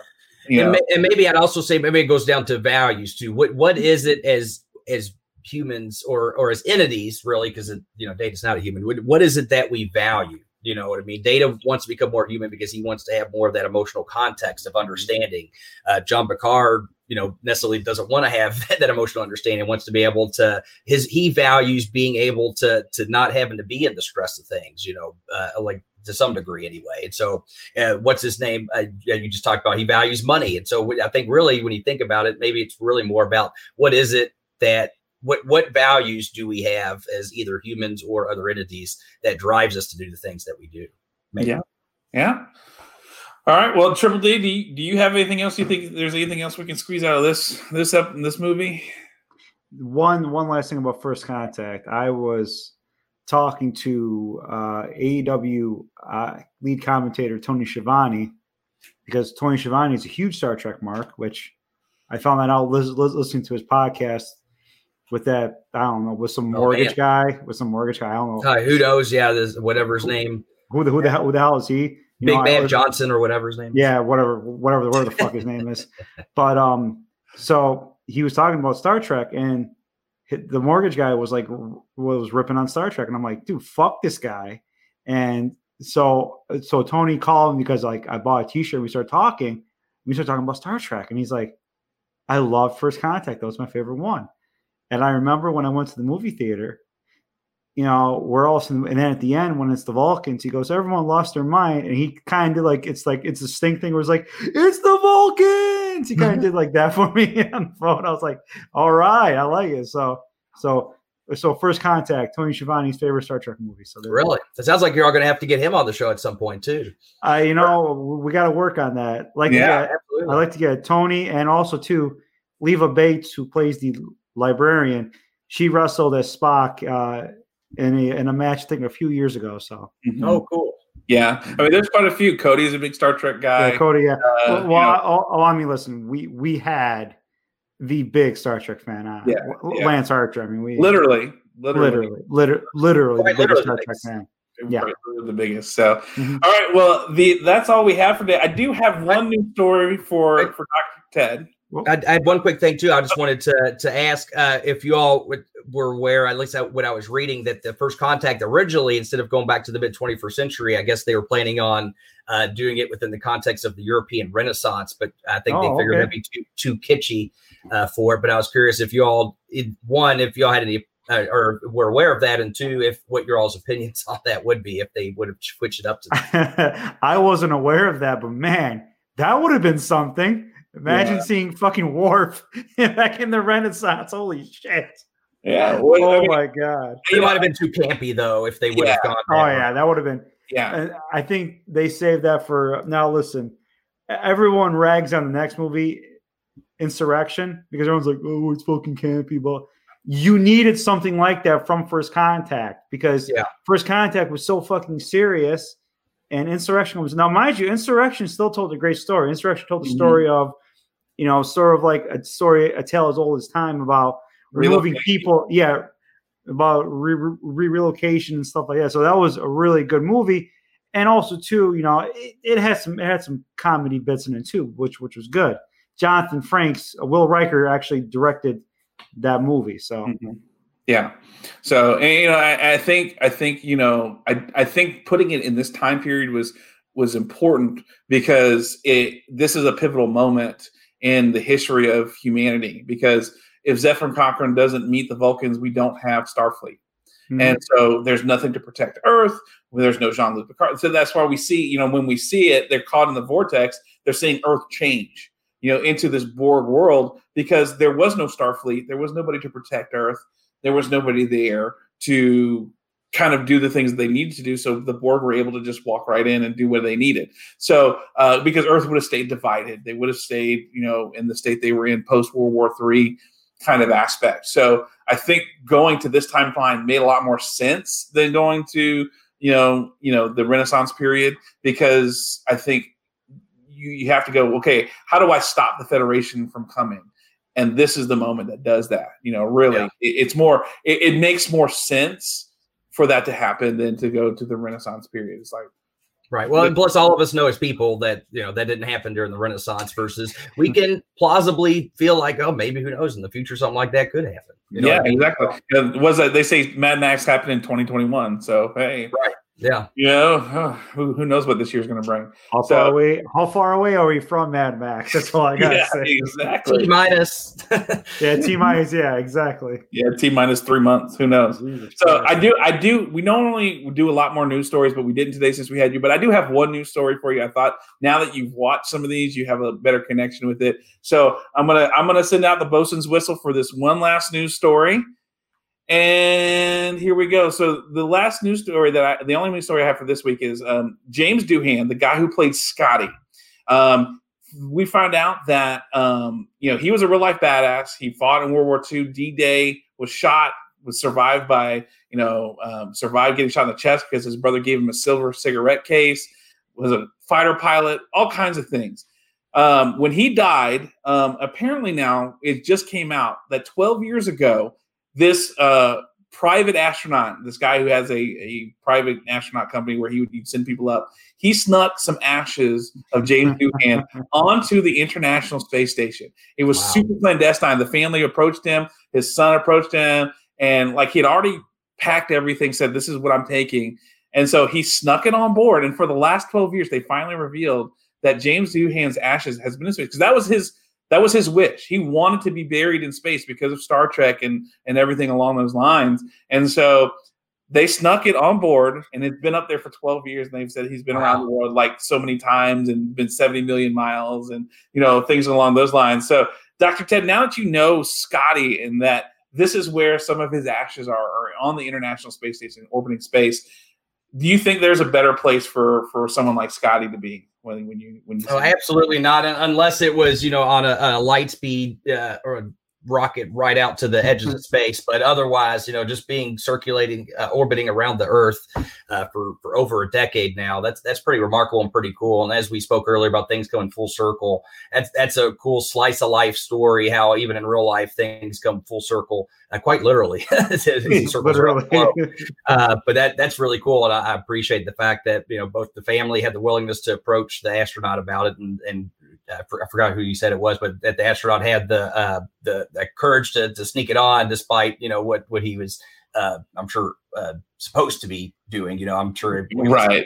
You and, and maybe I'd also say maybe it goes down to values too. What what is it as as humans or or as entities really? Because you know, data's not a human. What, what is it that we value? You know what I mean? Data wants to become more human because he wants to have more of that emotional context of understanding. Uh, John Picard you know necessarily doesn't want to have that emotional understanding wants to be able to his he values being able to to not having to be in the stress of things you know uh, like to some degree anyway. And so uh, what's his name? Uh, you just talked about he values money. And so i think really when you think about it maybe it's really more about what is it that what what values do we have as either humans or other entities that drives us to do the things that we do? Maybe. yeah. Yeah all right. Well, Triple D, do you, do you have anything else? You think there's anything else we can squeeze out of this this up in this movie? One one last thing about First Contact. I was talking to uh, AEW uh, lead commentator Tony Schiavone because Tony Schiavone is a huge Star Trek mark, which I found that out listening to his podcast with that I don't know with some oh, mortgage oh, guy with some mortgage guy I don't know uh, who knows yeah this whatever his name who the who the hell who the hell is he you Big Man Johnson or whatever his name. Is. Yeah, whatever, whatever, whatever the fuck his name is. But um, so he was talking about Star Trek, and the mortgage guy was like was ripping on Star Trek, and I'm like, dude, fuck this guy. And so so Tony called me because like I bought a T-shirt. We started talking. We started talking about Star Trek, and he's like, I love First Contact. That was my favorite one. And I remember when I went to the movie theater, you know, we're all, and then at the end, when it's the Vulcans, he goes, everyone lost their mind. And he kind of like, it's like, it's a stink thing where it's like, it's the Vulcans. He kind of did like that for me on the phone. I was like, all right, I like it. So, so, so first contact, Tony Schiavone's favorite Star Trek movie. So really, it sounds like you're all going to have to get him on the show at some point too. I, uh, you know, we got to work on that. Like, yeah, yeah I like to get Tony and also too Leva Bates, who plays the librarian. She wrestled as Spock uh, in a in a match, I think, a few years ago. So Mhm. Oh, cool. yeah. I mean, there's quite a few. Cody's a big Star Trek guy. yeah, Cody. Yeah. Uh, well, well know, I, oh, oh, I mean, listen, we we had the big Star Trek fan on. Yeah, yeah. Lance Archer. I mean, we literally, literally, literally, literally, literally, the biggest literally Star the Trek biggest. fan. Yeah. right, the biggest. So, Mhm. all right. Well, the that's all we have for today. I do have one new story for for Doctor Ted. I, I had one quick thing too. I just wanted to to ask uh, if you all would, were aware, at least I, when I was reading, that the first contact originally, instead of going back to the mid 21st century, I guess they were planning on uh, doing it within the context of the European Renaissance. But I think Oh, they figured okay. that'd be too too kitschy uh, for it. But I was curious if you all, one, if you all had any. Uh, or were aware of that, and two, if what your all's opinions on that would be, if they would have switched it up to that. I wasn't aware of that, but man, that would have been something. Imagine Yeah. seeing fucking Worf back in the Renaissance. Holy shit! Yeah. What, Oh I mean, my god! It might have been too campy though if they would have Yeah. gone. Oh yeah, route. that would have been. yeah. And I think they saved that for now. Listen, everyone rags on the next movie, Insurrection, because everyone's like, "Oh, it's fucking campy." But you needed something like that from First Contact because Yeah. First Contact was so fucking serious, and Insurrection was now, mind you, Insurrection still told a great story. Insurrection told the Mhm. story of, you know, sort of like a story, a tale as old as time about removing people. Yeah, about re- re- relocation and stuff like that. So that was a really good movie, and also too, you know, it, it had some it had some comedy bits in it too, which which was good. Jonathan Frakes, uh, Will Riker actually directed that movie. So Mhm. Yeah. So and, you know, I, I think I think you know I I think putting it in this time period was was important because it this is a pivotal moment in the history of humanity because if Zefram Cochrane doesn't meet the Vulcans, we don't have Starfleet. mhm. And so there's nothing to protect Earth. There's no Jean Luc Picard. So that's why we see, you know, when we see it, they're caught in the vortex. They're seeing Earth change, you know, into this Borg world because there was no Starfleet. There was nobody to protect Earth. There was nobody there to kind of do the things they needed to do. So the Borg were able to just walk right in and do what they needed. So uh, because Earth would have stayed divided, they would have stayed, you know, in the state they were in post World War Three kind of aspect. So I think going to this timeline made a lot more sense than going to you know you know the Renaissance period because I think you you have to go okay how do I stop the Federation from coming and this is the moment that does that you know really Yeah. it, it's more it, it makes more sense for that to happen than to go to the Renaissance period it's like Right. Well, and plus, all of us know as people that you know that didn't happen during the Renaissance. Versus, we mm-hmm. can plausibly feel like, oh, maybe who knows in the future something like that could happen. You know yeah I mean? exactly was that they say Mad Max happened in 2021 so hey Yeah. you know who, who knows what this year's going to bring how so- far away? How far away are we from Mad Max? That's all I gotta yeah say. exactly T minus. Yeah, T minus. Yeah, exactly. Yeah, T minus three months. Who knows? Jesus So Christ. I do, I do. We normally do a lot more news stories, but we didn't today since we had you. But I do have one news story for you. I thought now that you've watched some of these, you have a better connection with it. So I'm gonna, I'm gonna send out the bosun's whistle for this one last news story. And here we go. So the last news story that I, the only news story I have for this week is um, James Doohan, the guy who played Scotty. Um, we found out that um, you know he was a real life badass. He fought in World War II. D Day was shot, was survived by you know um, survived getting shot in the chest because his brother gave him a silver cigarette case. Was a fighter pilot, all kinds of things. Um, when he died, um, apparently now it just came out that 12 years ago, this uh, private astronaut, this guy who has a, a private astronaut company where he would send people up, he snuck some ashes of James Doohan onto the International Space Station. It was Wow. super clandestine. The family approached him, his son approached him, and like he had already packed everything, said, This is what I'm taking. And so he snuck it on board. And for the last 12 years, they finally revealed that James Doohan's ashes has been in space because that was his that was his wish. He wanted to be buried in space because of Star Trek and and everything along those lines. And so they snuck it on board and it's been up there for 12 years and they've said he's been around the world like so many times and been 70 million miles and you know things along those lines so dr ted now that you know scotty and that this is where some of his ashes are, are on the international space station orbiting space do you think there's a better place for for someone like scotty to be when when you when you Oh, absolutely not, unless it was you know on a, a light speed uh, or a rocket right out to the edges of space. But otherwise, you know, just being circulating, uh, orbiting around the Earth uh, for for over a decade now. That's that's pretty remarkable and pretty cool. And as we spoke earlier about things coming full circle, that's that's a cool slice of life story. How even in real life things come full circle, uh, quite literally. It circles around the globe. Literally. uh, but that that's really cool, and I, I appreciate the fact that you know both the family had the willingness to approach the astronaut about it, and and I, for, I forgot who you said it was, but that the astronaut had the uh, the, the courage to, to sneak it on, despite you know what what he was, uh, I'm sure, uh, supposed to be doing. You know, I'm sure right.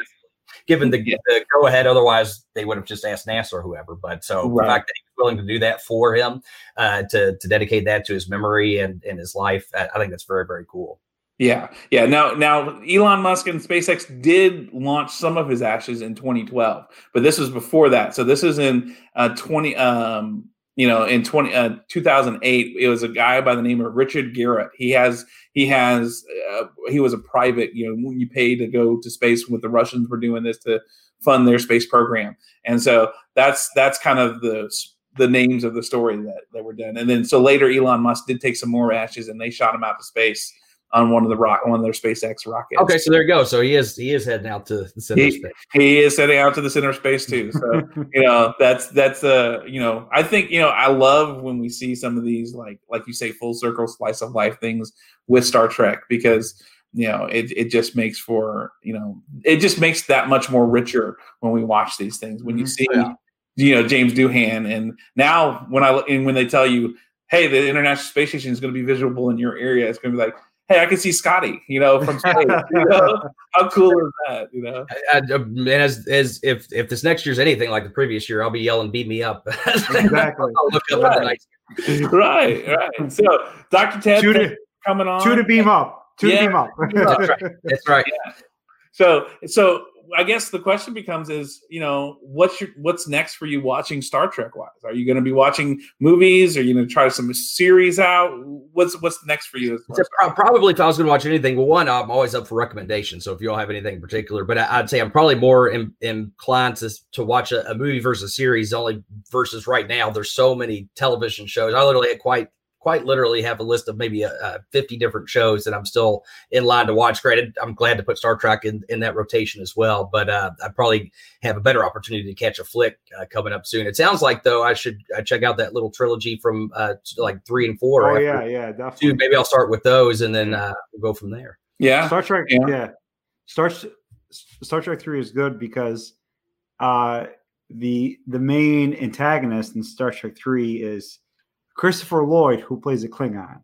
given the, Yeah. the go ahead. Otherwise, they would have just asked NASA or whoever. But so Right. the fact that he was willing to do that for him, uh, to to dedicate that to his memory and and his life, I think that's very very cool. Yeah, yeah. Now, now, Elon Musk and SpaceX did launch some of his ashes in 2012, but this was before that. So this is in uh, 20, um, you know, in 20 uh, 2008. It was a guy by the name of Richard Garriott. He has, he has, uh, he was a private. You know, when you pay to go to space, with the Russians were doing this to fund their space program, and so that's that's kind of the the names of the story that that were done. And then so later, Elon Musk did take some more ashes, and they shot him out to space on one of the rock one of their SpaceX rockets. Okay, so there you go. So he is he is heading out to the center He- space. He is heading out to the center of space too. So you know that's that's uh you know I think you know I love when we see some of these like like you say full circle slice of life things with Star Trek because you know it it just makes for you know it just makes that much more richer when we watch these things when you Mhm. see Yeah. you know James Doohan and now when I and when they tell you hey the International Space Station is going to be visible in your area it's going to be like hey I can see Scotty you know from space you know how cool is that you know I, I- uh, and as as if if this next year's anything like the previous year, I'll be yelling "beat me up." Exactly. I'll look up at the night. right, right. So, Dr. Ted Two to, for coming on. two to beam up. Two Yeah. to beam up. That's right. That's right. So, so I guess the question becomes: is you know what's your what's next for you watching Star Trek wise? Are you going to be watching movies? Are you going to try some series out? What's what's next for you? Probably if I was going to watch anything, well, one, I'm always up for recommendations. So if you all have anything in particular, but I, I'd say I'm probably more in, inclined to, to watch a, a movie versus series. Only versus right now, there's so many television shows. I literally had quite quite literally have a list of maybe uh, uh, 50 different shows that I'm still in line to watch. Granted, I'm glad to put Star Trek in, in that rotation as well, but uh, I probably have a better opportunity to catch a flick uh, coming up soon. It sounds like though I should uh, check out that little trilogy from uh, like three and four. Oh after yeah, yeah, two. definitely. Maybe I'll start with those and then uh, we'll go from there. yeah, Star Trek, Yeah. yeah. Star Star Trek Three is good because uh, the the main antagonist in Star Trek Three is Christopher Lloyd, who plays a Klingon.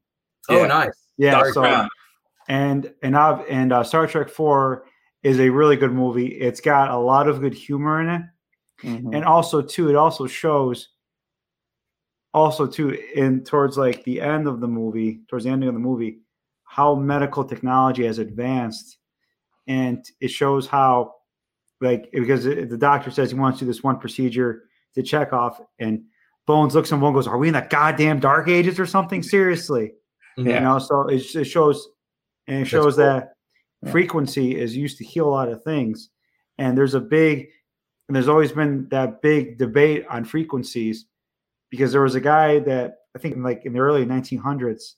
Oh, Yeah. nice. Yeah, Sorry, so Crown. and and I've, and uh, Star Trek Four is a really good movie. It's got a lot of good humor in it, Mhm. and also too, it also shows. Also, too, in towards like the end of the movie, towards the ending of the movie, how medical technology has advanced, and it shows how, like, because it- the doctor says he wants to do this one procedure to check off, and Bones looks and goes, "Are we in the goddamn dark ages or something? Seriously?" Yeah. you know so it, it shows and it shows cool. that Yeah. frequency is used to heal a lot of things and there's a big and there's always been that big debate on frequencies because there was a guy that i think in like in the early 1900s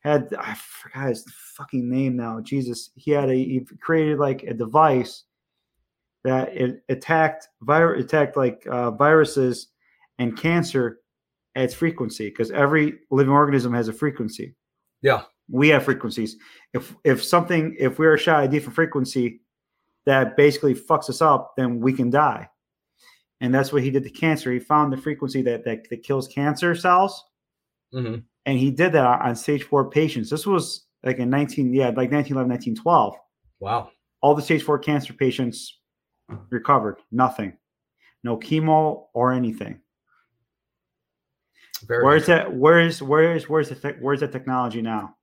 had i forgot his fucking name now jesus he had a he created like a device that it attacked virus attacked like uh, viruses and cancer at its frequency because every living organism has a frequency Yeah. we have frequencies. If if something if we're shot at a different frequency that basically fucks us up, then we can die. And that's what he did to cancer. He found the frequency that that, that kills cancer cells, hmm and he did that on, on stage four patients. This was like in 19, yeah, like 1911, 1912. Wow. All the stage four cancer patients recovered. Nothing. No chemo or anything. Very Where's nice. that? Where's where's where's the tech where's the technology now?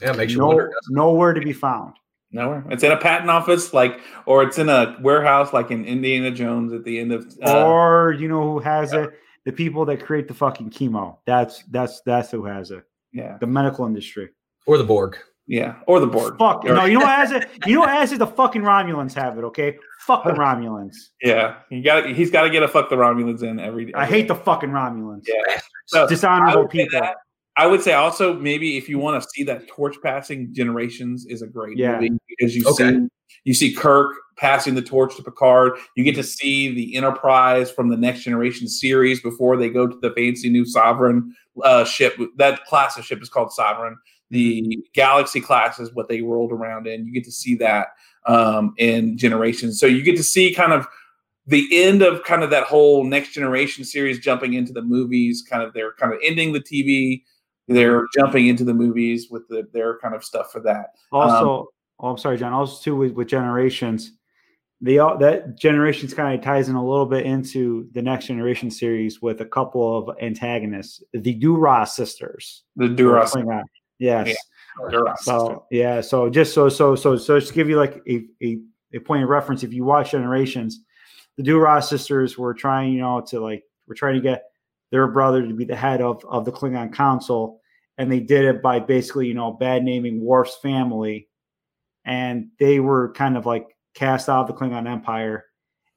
Yeah, makes you No, wonder. nowhere to be found. Nowhere. It's in a patent office, like, or it's in a warehouse, like in Indiana Jones at the end of. Uh, or you know who has it? The people that create the fucking chemo. That's that's that's who has it. yeah, The medical industry. Or the Borg. Yeah, or the Borg. Fuck Or- no, you know what has it? You know what has it? The fucking Romulans have it. Okay, fuck the Romulans. Yeah, he got. He's got to get a fuck the Romulans in every. day. I hate the fucking Romulans. Yeah. So, I Dishonorable say people. that. I would say also maybe if you want to see that torch passing, Generations is a great Yeah. movie because you Okay. see you see Kirk passing the torch to Picard. You get to see the Enterprise from the Next Generation series before they go to the fancy new Sovereign uh, ship. That class of ship is called Sovereign. The Galaxy class is what they rolled around in. You get to see that um, in Generations. So you get to see kind of the end of kind of that whole next generation series jumping into the movies kind of they're kind of ending the tv they're mm-hmm. jumping into the movies with the, their kind of stuff for that Also, um, oh, I'm sorry, John. Also, too with, with generations, the all that generations kind of ties in a little bit into the next generation series with a couple of antagonists, the Duras sisters. the duras. Yes. Yeah. Duras So yeah, so just so so so so just give you like a, a, a point of reference, if you watch Generations, the Duras sisters were trying, you know, to like we're trying to get their brother to be the head of of the Klingon Council, and they did it by basically, you know, bad naming Worf's family, and they were kind of like cast out of the Klingon Empire,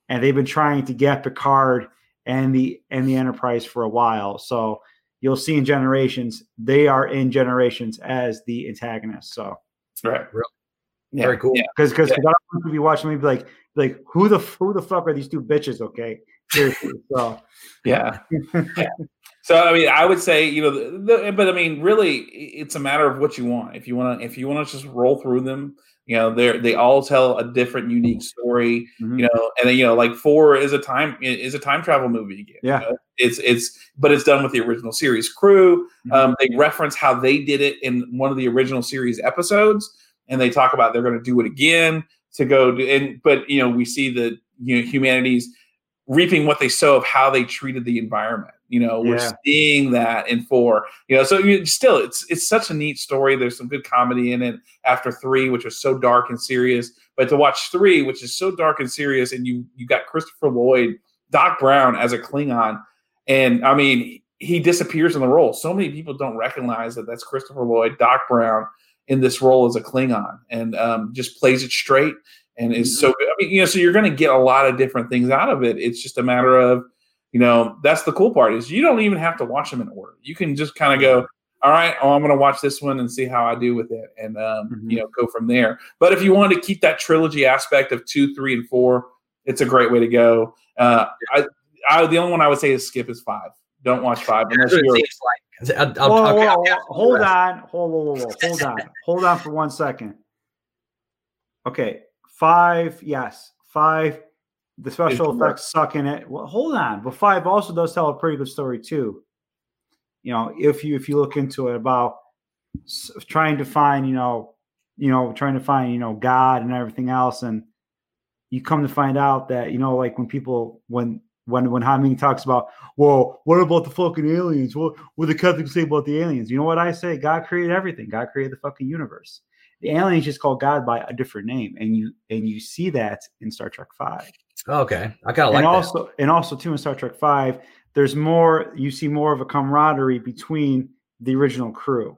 and they've been trying to get Picard and the and the Enterprise for a while. So you'll see in Generations, they are in Generations as the antagonists. So right Really? yeah. Very cool. Because yeah. because because Yeah. if you watch me, be like like who the who the fuck are these two bitches? Okay, seriously. So Yeah. Yeah. So I mean, I would say you know, the, the, but I mean, really, it's a matter of what you want. If you want to, if you want to just roll through them, you know, they they all tell a different, unique story. Mhm. You know, and then you know, like four is a time is a time travel movie again. you Yeah. know? it's it's but it's done with the original series crew. Mhm. Um, they reference how they did it in one of the original series episodes, and they talk about they're going to do it again to go do, and but you know we see the you know humanity's reaping what they sow of how they treated the environment. You know, we're Yeah. seeing that in four. You know, so you, still, it's it's such a neat story. There's some good comedy in it. After three, which was so dark and serious, but to watch three, which is so dark and serious, and you you got Christopher Lloyd, Doc Brown as a Klingon, and I mean he disappears in the role. So many people don't recognize that that's Christopher Lloyd, Doc Brown in this role as a Klingon, and um, just plays it straight and is so good. I mean, you know, so you're going to get a lot of different things out of it. It's just a matter of, you know, that's the cool part is you don't even have to watch them in order. You can just kind of go, all right, oh, I'm going to watch this one and see how I do with it, and um, Mhm. you know, go from there. But if you want to keep that trilogy aspect of two, three, and four, it's a great way to go. Uh, I, I, the only one I would say is skip is five. Don't watch five unless That's what it you're. like. I'll- I'll- Whoa, I'll- whoa, whoa, hold on, hold, whoa, whoa, whoa, hold on, hold on for one second. Okay, five, yes, five. The special It's- effects suck in it. Well, hold on, but five also does tell a pretty good story too. You know, if you if you look into it about trying to find, you know, you know, trying to find, you know, God and everything else, and you come to find out that you know, like when people when when when Hameen talks about, well, what about the fucking aliens? What what the Catholics say about the aliens? You know what I say? God created everything. God created the fucking universe. The aliens just call God by a different name, and you and you see that in Star Trek Five, okay, I kind of like and that. also and also too in Star Trek Five, there's more. You see more of a camaraderie between the original crew.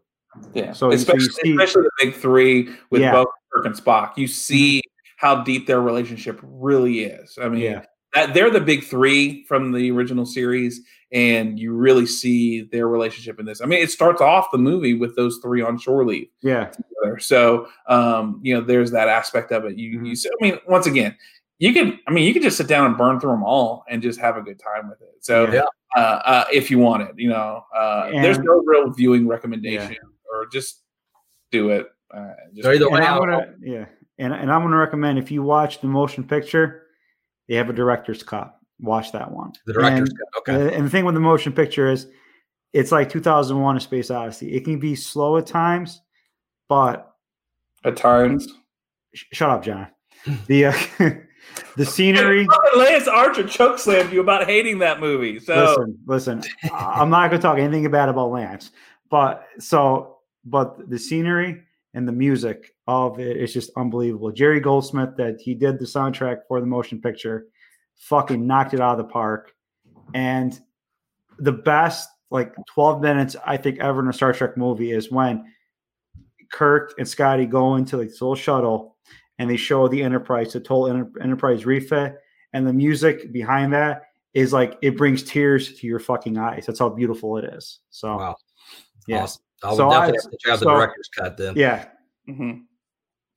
Yeah. So you- so especially, see- especially the big three with Yeah. both Kirk and Spock, you see mm-hmm. how deep their relationship really is. I mean, Yeah. That they're the big three from the original series, and you really see their relationship in this. I mean, it starts off the movie with those three on shore leave Yeah, together. So, um, you know, there's that aspect of it. You, Mm-hmm. you see, I mean, once again, you can, I mean, you can just sit down and burn through them all and just have a good time with it. So, Yeah. uh, uh, if you want it, you know, uh, there's no real viewing recommendation or just do it. Uh, just, So either and way, I'm I'll- gonna yeah, and and I'm gonna recommend if you watch the motion picture, they have a director's cut. Watch that one. the director's And- cut. Okay, And, and the thing with the motion picture is, it's like 2001: A Space Odyssey. It can be slow at times, but at times. sh- shut up, John. The uh, the scenery. Lance Archer chokeslammed you about hating that movie. So listen, listen. I- I'm not going to talk anything bad about Lance, but so, but the scenery and the music of it is just unbelievable. Jerry Goldsmith, that he did the soundtrack for the motion picture, fucking knocked it out of the park. And the best, like 12 minutes, I think, ever in a Star Trek movie is when Kirk and Scotty go into like this little shuttle, and they show the Enterprise, the total Enter- Enterprise refit, and the music behind that is like it brings tears to your fucking eyes. That's how beautiful it is. So Wow. yeah, Awesome. I would So definitely I- have to check out the director's cut then. yeah, hmm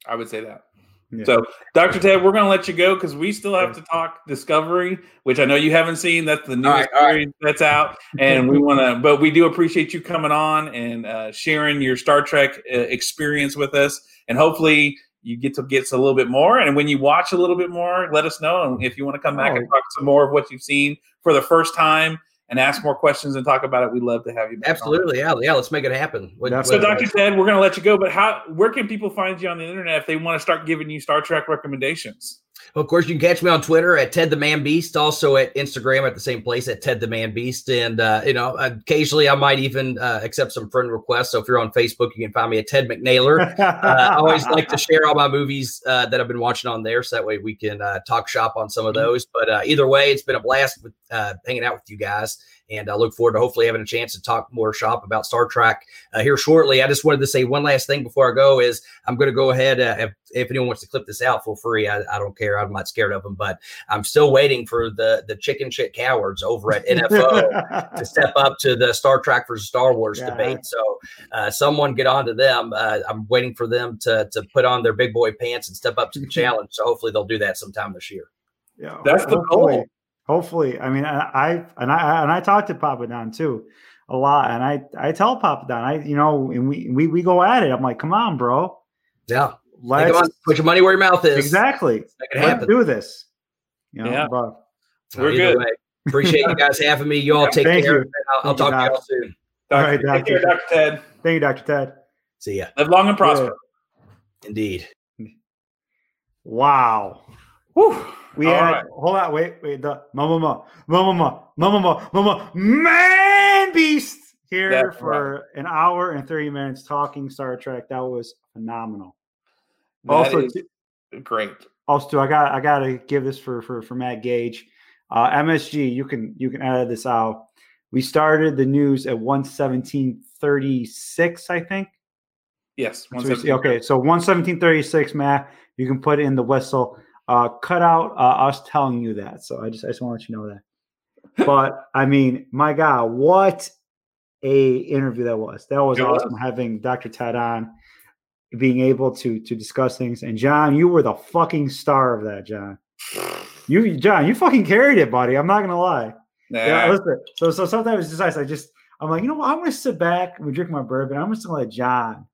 I would say that. Yeah. So, Dr. Ted, we're going to let you go because we still have to talk Discovery, which I know you haven't seen. That's the newest right, all right. series that's out, and we want to. But we do appreciate you coming on and uh, sharing your Star Trek uh, experience with us, and hopefully you get to get a little bit more. And when you watch a little bit more, let us know. And if you want to come back and Oh. talk some more of what you've seen for the first time and ask more questions and talk about it, we'd love to have you. Back on. Absolutely. Yeah. Yeah. Let's make it happen. What- That's- So, Dr. Ted, we're going to let you go, but how? Where can people find you on the internet if they want to start giving you Star Trek recommendations? Well, Of course, you can catch me on Twitter at Ted the Man Beast, also at Instagram at the same place at Ted the Man Beast. And, uh, you know, occasionally I might even uh, accept some friend requests. So if you're on Facebook, you can find me at Ted McNailer. Uh, I always like to share all my movies uh, that I've been watching on there. So that way we can uh, talk shop on some of those. But uh, either way, it's been a blast with, uh, hanging out with you guys. And I look forward to hopefully having a chance to talk more shop about Star Trek uh, here shortly. I just wanted to say one last thing before I go is I'm going to go ahead. Uh, if, if anyone wants to clip this out, feel free. I, I don't care. I'm not scared of them, but I'm still waiting for the the chicken shit cowards over at NFO to step up to the Star Trek versus Star Wars Yeah. debate. So uh, someone get on to them. Uh, I'm waiting for them to to put on their big boy pants and step up to the challenge. So hopefully they'll do that sometime this year. Yeah, That's the hopefully- goal. Hopefully, I mean, I, I and I and I talk to Papa Don too a lot, and I I tell Papa Don, I you know, and we we we go at it. I'm like, come on, bro, Yeah, Hey, let's come on, put your money where your mouth is. exactly Make let's happen. do this. You know, Yeah. but We're good. way, appreciate you guys having me. You all take Thank care. you. I'll, I'll Thank you, talk to y'all soon. All Doctor, right, take care, Doctor. Dr. Ted. thank you, Doctor Ted. See ya. Live long and prosper. Indeed. Wow. Whew. We All had right. hold on, wait, wait, the mama mama mama mama mama man beast here That's for an hour and 30 minutes talking Star Trek. That was phenomenal. That also, t- great. also I got I gotta give this for for for Matt Gage. Uh MSG, you can you can edit this out. We started the news at 117.36, I think. Yes. So we okay, so 117.36, Matt. You can put in the whistle. Uh, cut out uh, us telling you that. So I just I just want to let you know that. But I mean, my God, what a interview that was. That was It was. awesome having Dr. Ted on, being able to to discuss things. And John, you were the fucking star of that, John. You John, you fucking carried it, buddy. I'm not gonna lie. Yeah, listen. So so sometimes it's just nice. I just I'm like, you know what? I'm gonna sit back and drink my bourbon. I'm just gonna let John.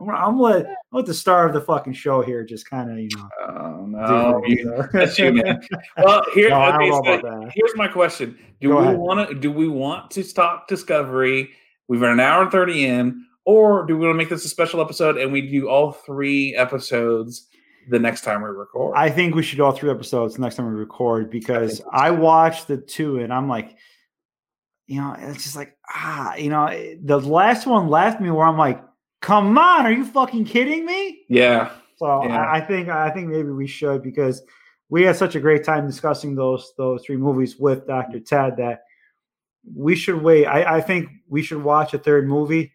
I'm I'm let, I'm let the star of the fucking show here just kind of you know. Oh, no. You- that's you, man. Well, here, No, okay, so here's my question: Do Go we want to? Do we want to stop Discovery? We've got an hour and thirty in, or do we want to make this a special episode and we do all three episodes the next time we record? I think we should do all three episodes the next time we record because think I watched the two and I'm like, you know, it's just like ah, you know, the last one left me where I'm like, come on, are you fucking kidding me? yeah, So Yeah. I, I think I think maybe we should because we had such a great time discussing those those three movies with Dr. Ted that we should wait. I, I think we should watch a third movie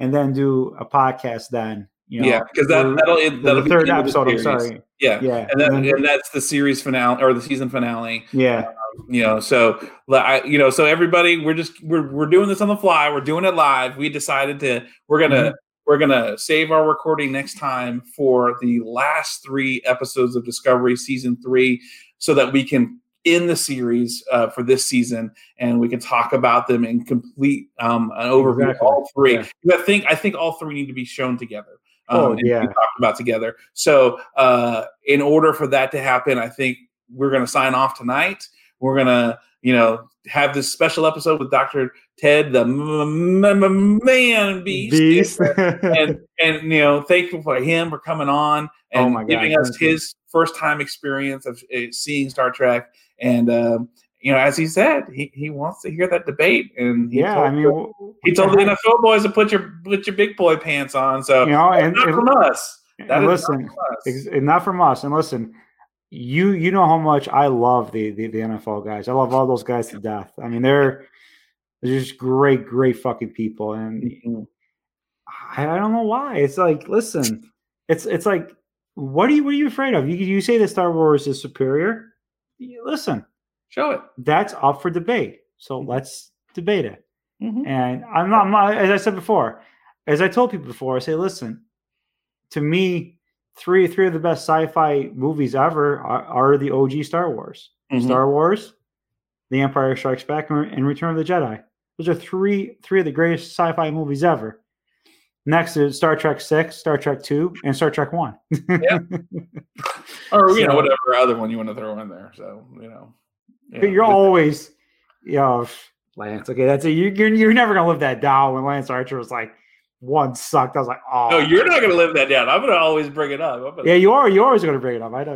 and then do a podcast then. You know, yeah, because that that'll for that'll the be third the episode. I'm sorry. Yeah, Yeah, and, that, and then- and that's the series finale or the season finale. yeah. you know so I, you know so everybody we're just we're, we're doing this on the fly we're doing it live we decided to we're gonna Mm-hmm. We're gonna save our recording next time for the last three episodes of discovery season three so that we can end the series uh, for this season and we can talk about them in complete um an overview Exactly. of all three Yeah. i think i think all three need to be shown together Oh, and yeah. talked about together so uh in order for that to happen i think we're gonna sign off tonight we're gonna, you know, have this special episode with Dr. Ted, the m- m- man beast, Beast. and and you know, thankful for him for coming on Oh and my giving us his first time experience of uh, seeing Star Trek. And um, you know, as he said, he, he wants to hear that debate, and he yeah, told, I mean, he told the NFL boys to put your put your big boy pants on. So you know, and, not and- from us. and listen, not from us. Ex- not from us. And listen, you you know how much I love the, the the NFL guys. I love all those guys to death. I mean, they're they're just great, great fucking people. And Mhm. I, I don't know why. It's like, listen, it's it's like, what are you what are you afraid of? You you say that Star Wars is superior. Listen, Show it. that's up for debate. So let's debate it. Mhm. And I'm not, I'm not, as I said before, as I told people before, I say, listen, to me, three three of the best sci-fi movies ever are, are the OG Star Wars. Mhm. Star Wars, The Empire Strikes Back, and Return of the Jedi. Those are three three of the greatest sci-fi movies ever. Next is Star Trek Six, Star Trek Two, and Star Trek One. or you know whatever other one you want to throw in there. So you know, But you're always, you know, Lance. Okay, that's it. You, you're you're never gonna live that down. When Lance Archer was like, one sucked. I was like, oh, No, you're not going to live that down. I'm going to always bring it up. Gonna, Yeah, you are. You're always gonna bring it up. I know.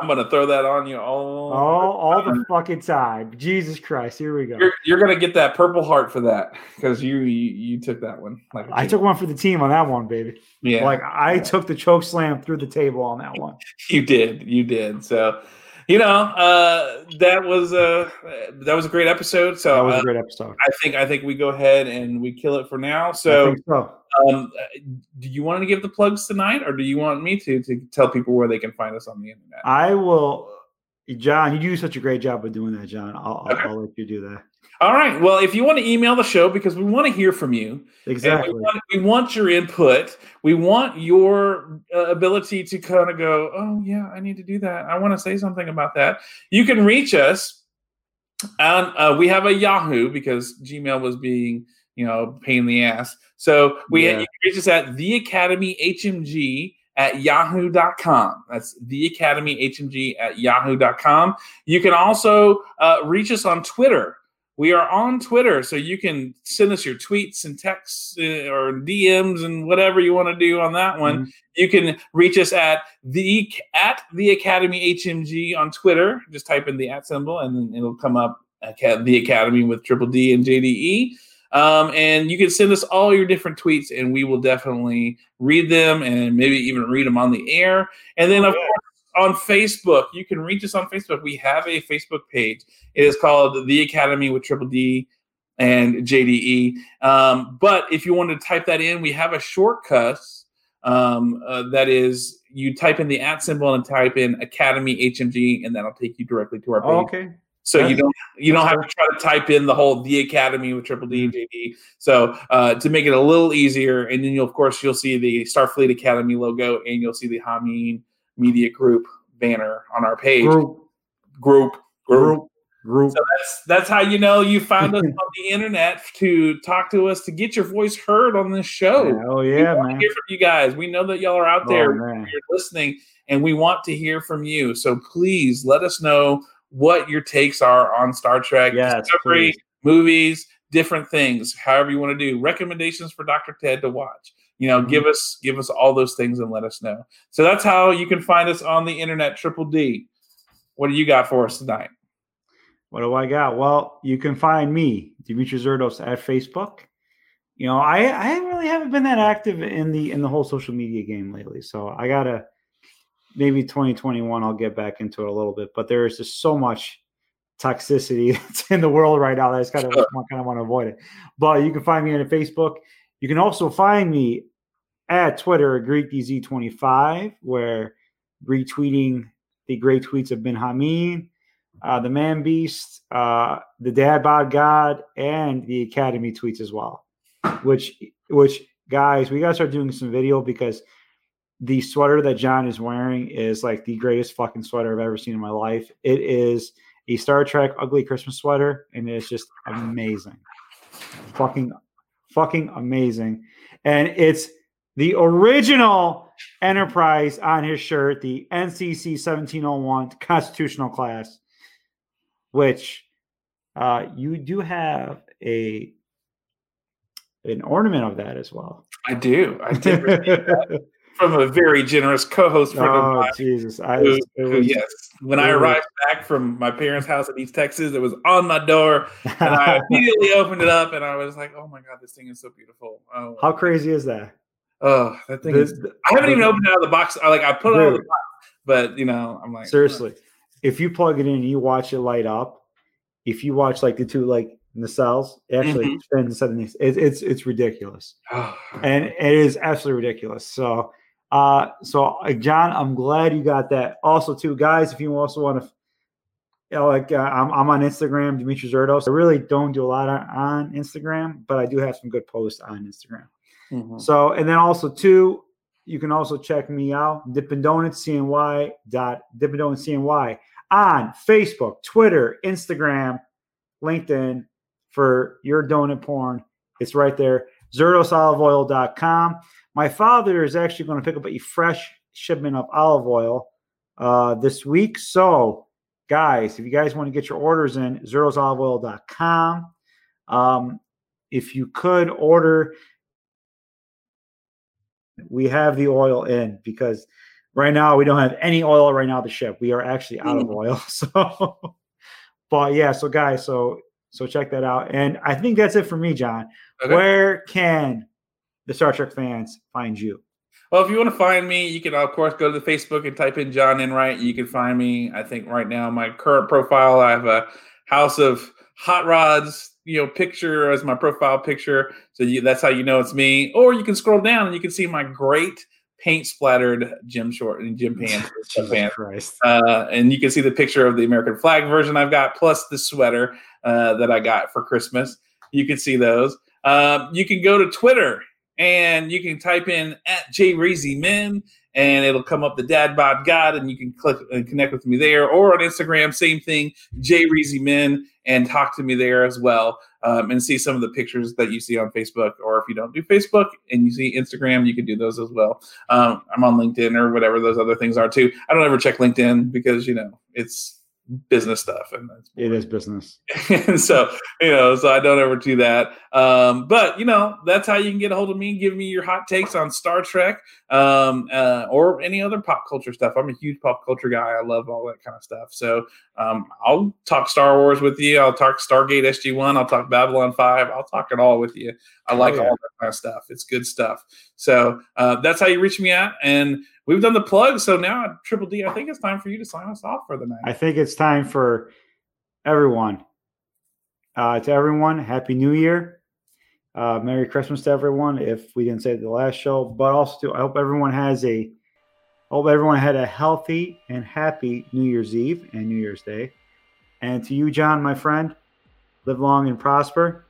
I'm gonna, throw that on you all. All, all the fucking time. Jesus Christ. Here we go. You're, you're gonna get that purple heart for that because you, you you took that one. Like I took one for the team on that one, baby. yeah, Like I took the choke slam through the table on that one. you did, you did. So, you know, uh, that was uh, that was a great episode. So That was uh, a great episode. I think I think we go ahead and we kill it for now. So, so. um, uh, do you want to give the plugs tonight, or do you want me to to tell people where they can find us on the internet? I will, John. You do such a great job of doing that, John. I'll, I'll, Okay. I'll let you do that. All right. Well, if you want to email the show because we want to hear from you, Exactly. we, want, we want your input. We want your uh, ability to kind of go, oh, yeah, I need to do that. I want to say something about that. You can reach us and uh, we have a Yahoo because Gmail was being, you know, a pain in the ass. So we Yeah. you can reach us at the Academy HMG at yahoo.com. That's the Academy HMG at yahoo.com. You can also uh, reach us on Twitter. We are on Twitter, so you can send us your tweets and texts uh, or DMs and whatever you want to do on that one. Mhm. You can reach us at the at the Academy HMG on Twitter. Just type in the at symbol, and then it'll come up the Academy with Triple D and JDE. Um, and you can send us all your different tweets, and we will definitely read them and maybe even read them on the air. And then, of yeah. course, on Facebook, you can reach us on Facebook. We have a Facebook page. It is called The Academy with Triple D and JDE. Um, but if you want to type that in, we have a shortcut um, uh, that is you type in the at symbol and type in Academy HMG, and that'll take you directly to our page. Oh, okay. So you don't you don't have to try to type in the whole the academy with triple D and JD. So uh, to make it a little easier, and then you'll of course you'll see the Starfleet Academy logo, and you'll see the Hameen Media Group banner on our page. Group, Group, group. group. So that's that's how you know you found us on the internet to talk to us to get your voice heard on this show. Oh yeah, to man. hear from you guys. We know that y'all are out there Oh, man. you're listening and we want to hear from you. So please let us know what your takes are on Star Trek, Yes, Discovery, please. movies, different things, however you want to do. Recommendations for Dr. Ted to watch. You know, Mm-hmm. give us give us all those things and let us know. So that's how you can find us on the internet. Triple D. What do you got for us tonight? What do I got? Well, you can find me, Dimitri Zerdos, at Facebook. You know, I I really haven't been that active in the in the whole social media game lately. So I gotta maybe 2021 I'll get back into it a little bit. But there is just so much toxicity that's in the world right now that I just kind of Sure. kind of want to avoid it. But you can find me on Facebook. You can also find me at Twitter, at GreekDZ25, where retweeting the great tweets of Ben Hameen, uh, the Man Beast, uh, the Dad Bod God, and the Academy tweets as well. Which, which guys, we gotta start doing some video because the sweater that John is wearing is like the greatest fucking sweater I've ever seen in my life. It is a Star Trek ugly Christmas sweater, and it's just amazing, fucking, fucking amazing. And it's the original Enterprise on his shirt, the NCC 1701 Constitutional class, which uh, you do have a an ornament of that as well. I do. I did from a very generous co-host friend of oh mine. Jesus! I, Who, who, was, yes, when I arrived back from my parents' house in East Texas, it was on my door, and I immediately opened it up, and I was like, "Oh my god, this thing is so beautiful!" Oh, How crazy is that? oh that thing The- is. I haven't even opened it out of the box. I like I put it out of the box, but you know, I'm like, Seriously, if you plug it in and you watch it light up, if you watch like the two, like nacelles. It actually Mhm. spins instead of. It's it's it's ridiculous, and it is absolutely ridiculous. So, uh, so uh, John, I'm glad you got that. Also, too, guys, if you also want to. You know, like uh, I'm, I'm on Instagram, Dimitri Zerdos. I really don't do a lot on, on Instagram, but I do have some good posts on Instagram. Mhm. So, and then also too, you can also check me out, Dippin' Donuts CNY dot Dippin' Donuts CNY on Facebook, Twitter, Instagram, LinkedIn for your donut porn. It's right there. ZerdosOliveOil.com. My father is actually going to pick up a fresh shipment of olive oil uh, this week. So, guys, if you guys want to get your orders in, ZerdosOliveOil.com. Um, if you could order we have the oil in because right now we don't have any oil right now to ship. We are actually out of oil. So, but yeah, so guys, so so check that out. And I think that's it for me, John. Okay. Where can the Star Trek fans find you? Well, if you want to find me, you can of course go to the Facebook and type in John Enright. You can find me. I think right now my current profile, I have a house of hot rods, you know, picture as my profile picture. So you, that's how you know it's me. Or you can scroll down and you can see my great paint splattered gym short and gym pants. Pants. Uh, and you can see the picture of the American flag version I've got, plus the sweater uh, that I got for Christmas. You can see those. Um, you can go to Twitter and you can type in at jreezymen and it'll come up the Dad Bod God, and you can click and connect with me there. Or on Instagram, same thing, jreezymen, and talk to me there as well, um, and see some of the pictures that you see on Facebook. Or if you don't do Facebook and you see Instagram, you can do those as well. Um, I'm on LinkedIn or whatever those other things are too. I don't ever check LinkedIn because you know it's business stuff and that's It is business. and so you know so i don't ever do that. Um but you know that's how you can get a hold of me and give me your hot takes on star trek um uh, or any other pop culture stuff. I'm a huge pop culture guy. I love all that kind of stuff. So um i'll talk star wars with you. I'll talk stargate sg1 i'll talk babylon 5 i'll talk it all with you i like yeah. all that kind of stuff it's good stuff so uh, that's how you reach me at and we've done the plug so now triple d i think it's time for you to sign us off for the night I think it's time for everyone. Uh, to everyone, Happy New Year. Uh, Merry Christmas to everyone. If we didn't say it the last show, but also to, I hope everyone has a I hope everyone had a healthy and happy New Year's Eve and New Year's Day. And to you, John, my friend, live long and prosper.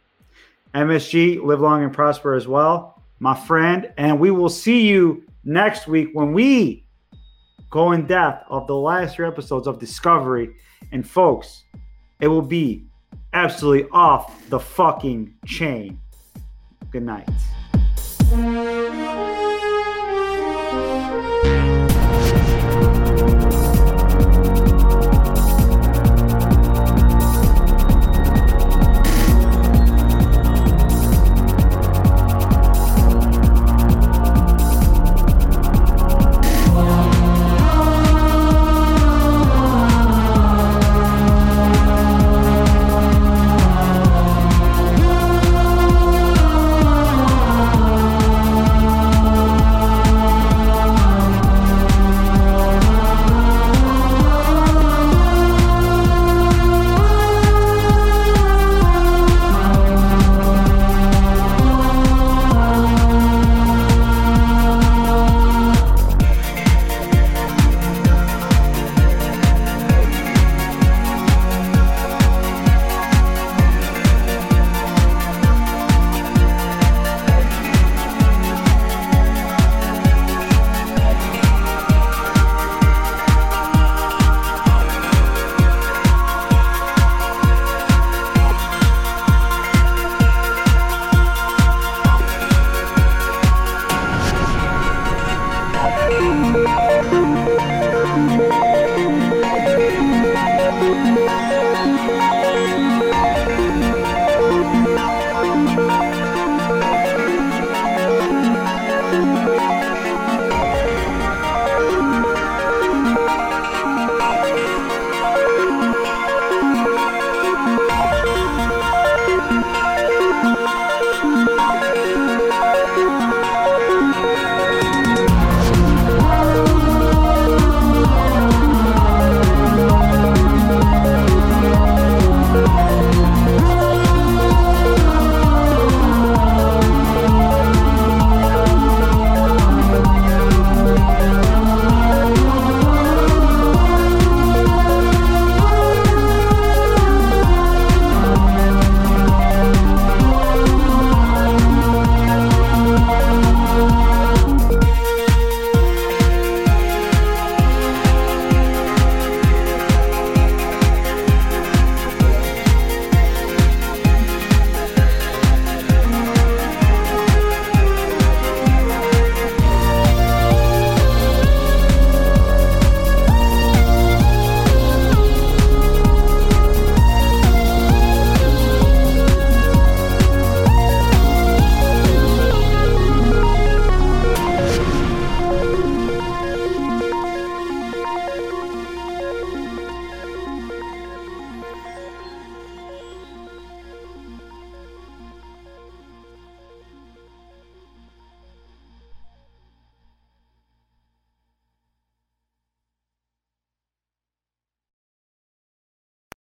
MSG, live long and prosper as well, my friend. And we will see you next week when we go in depth of the last three episodes of Discovery. And folks, it will be absolutely off the fucking chain. Good night.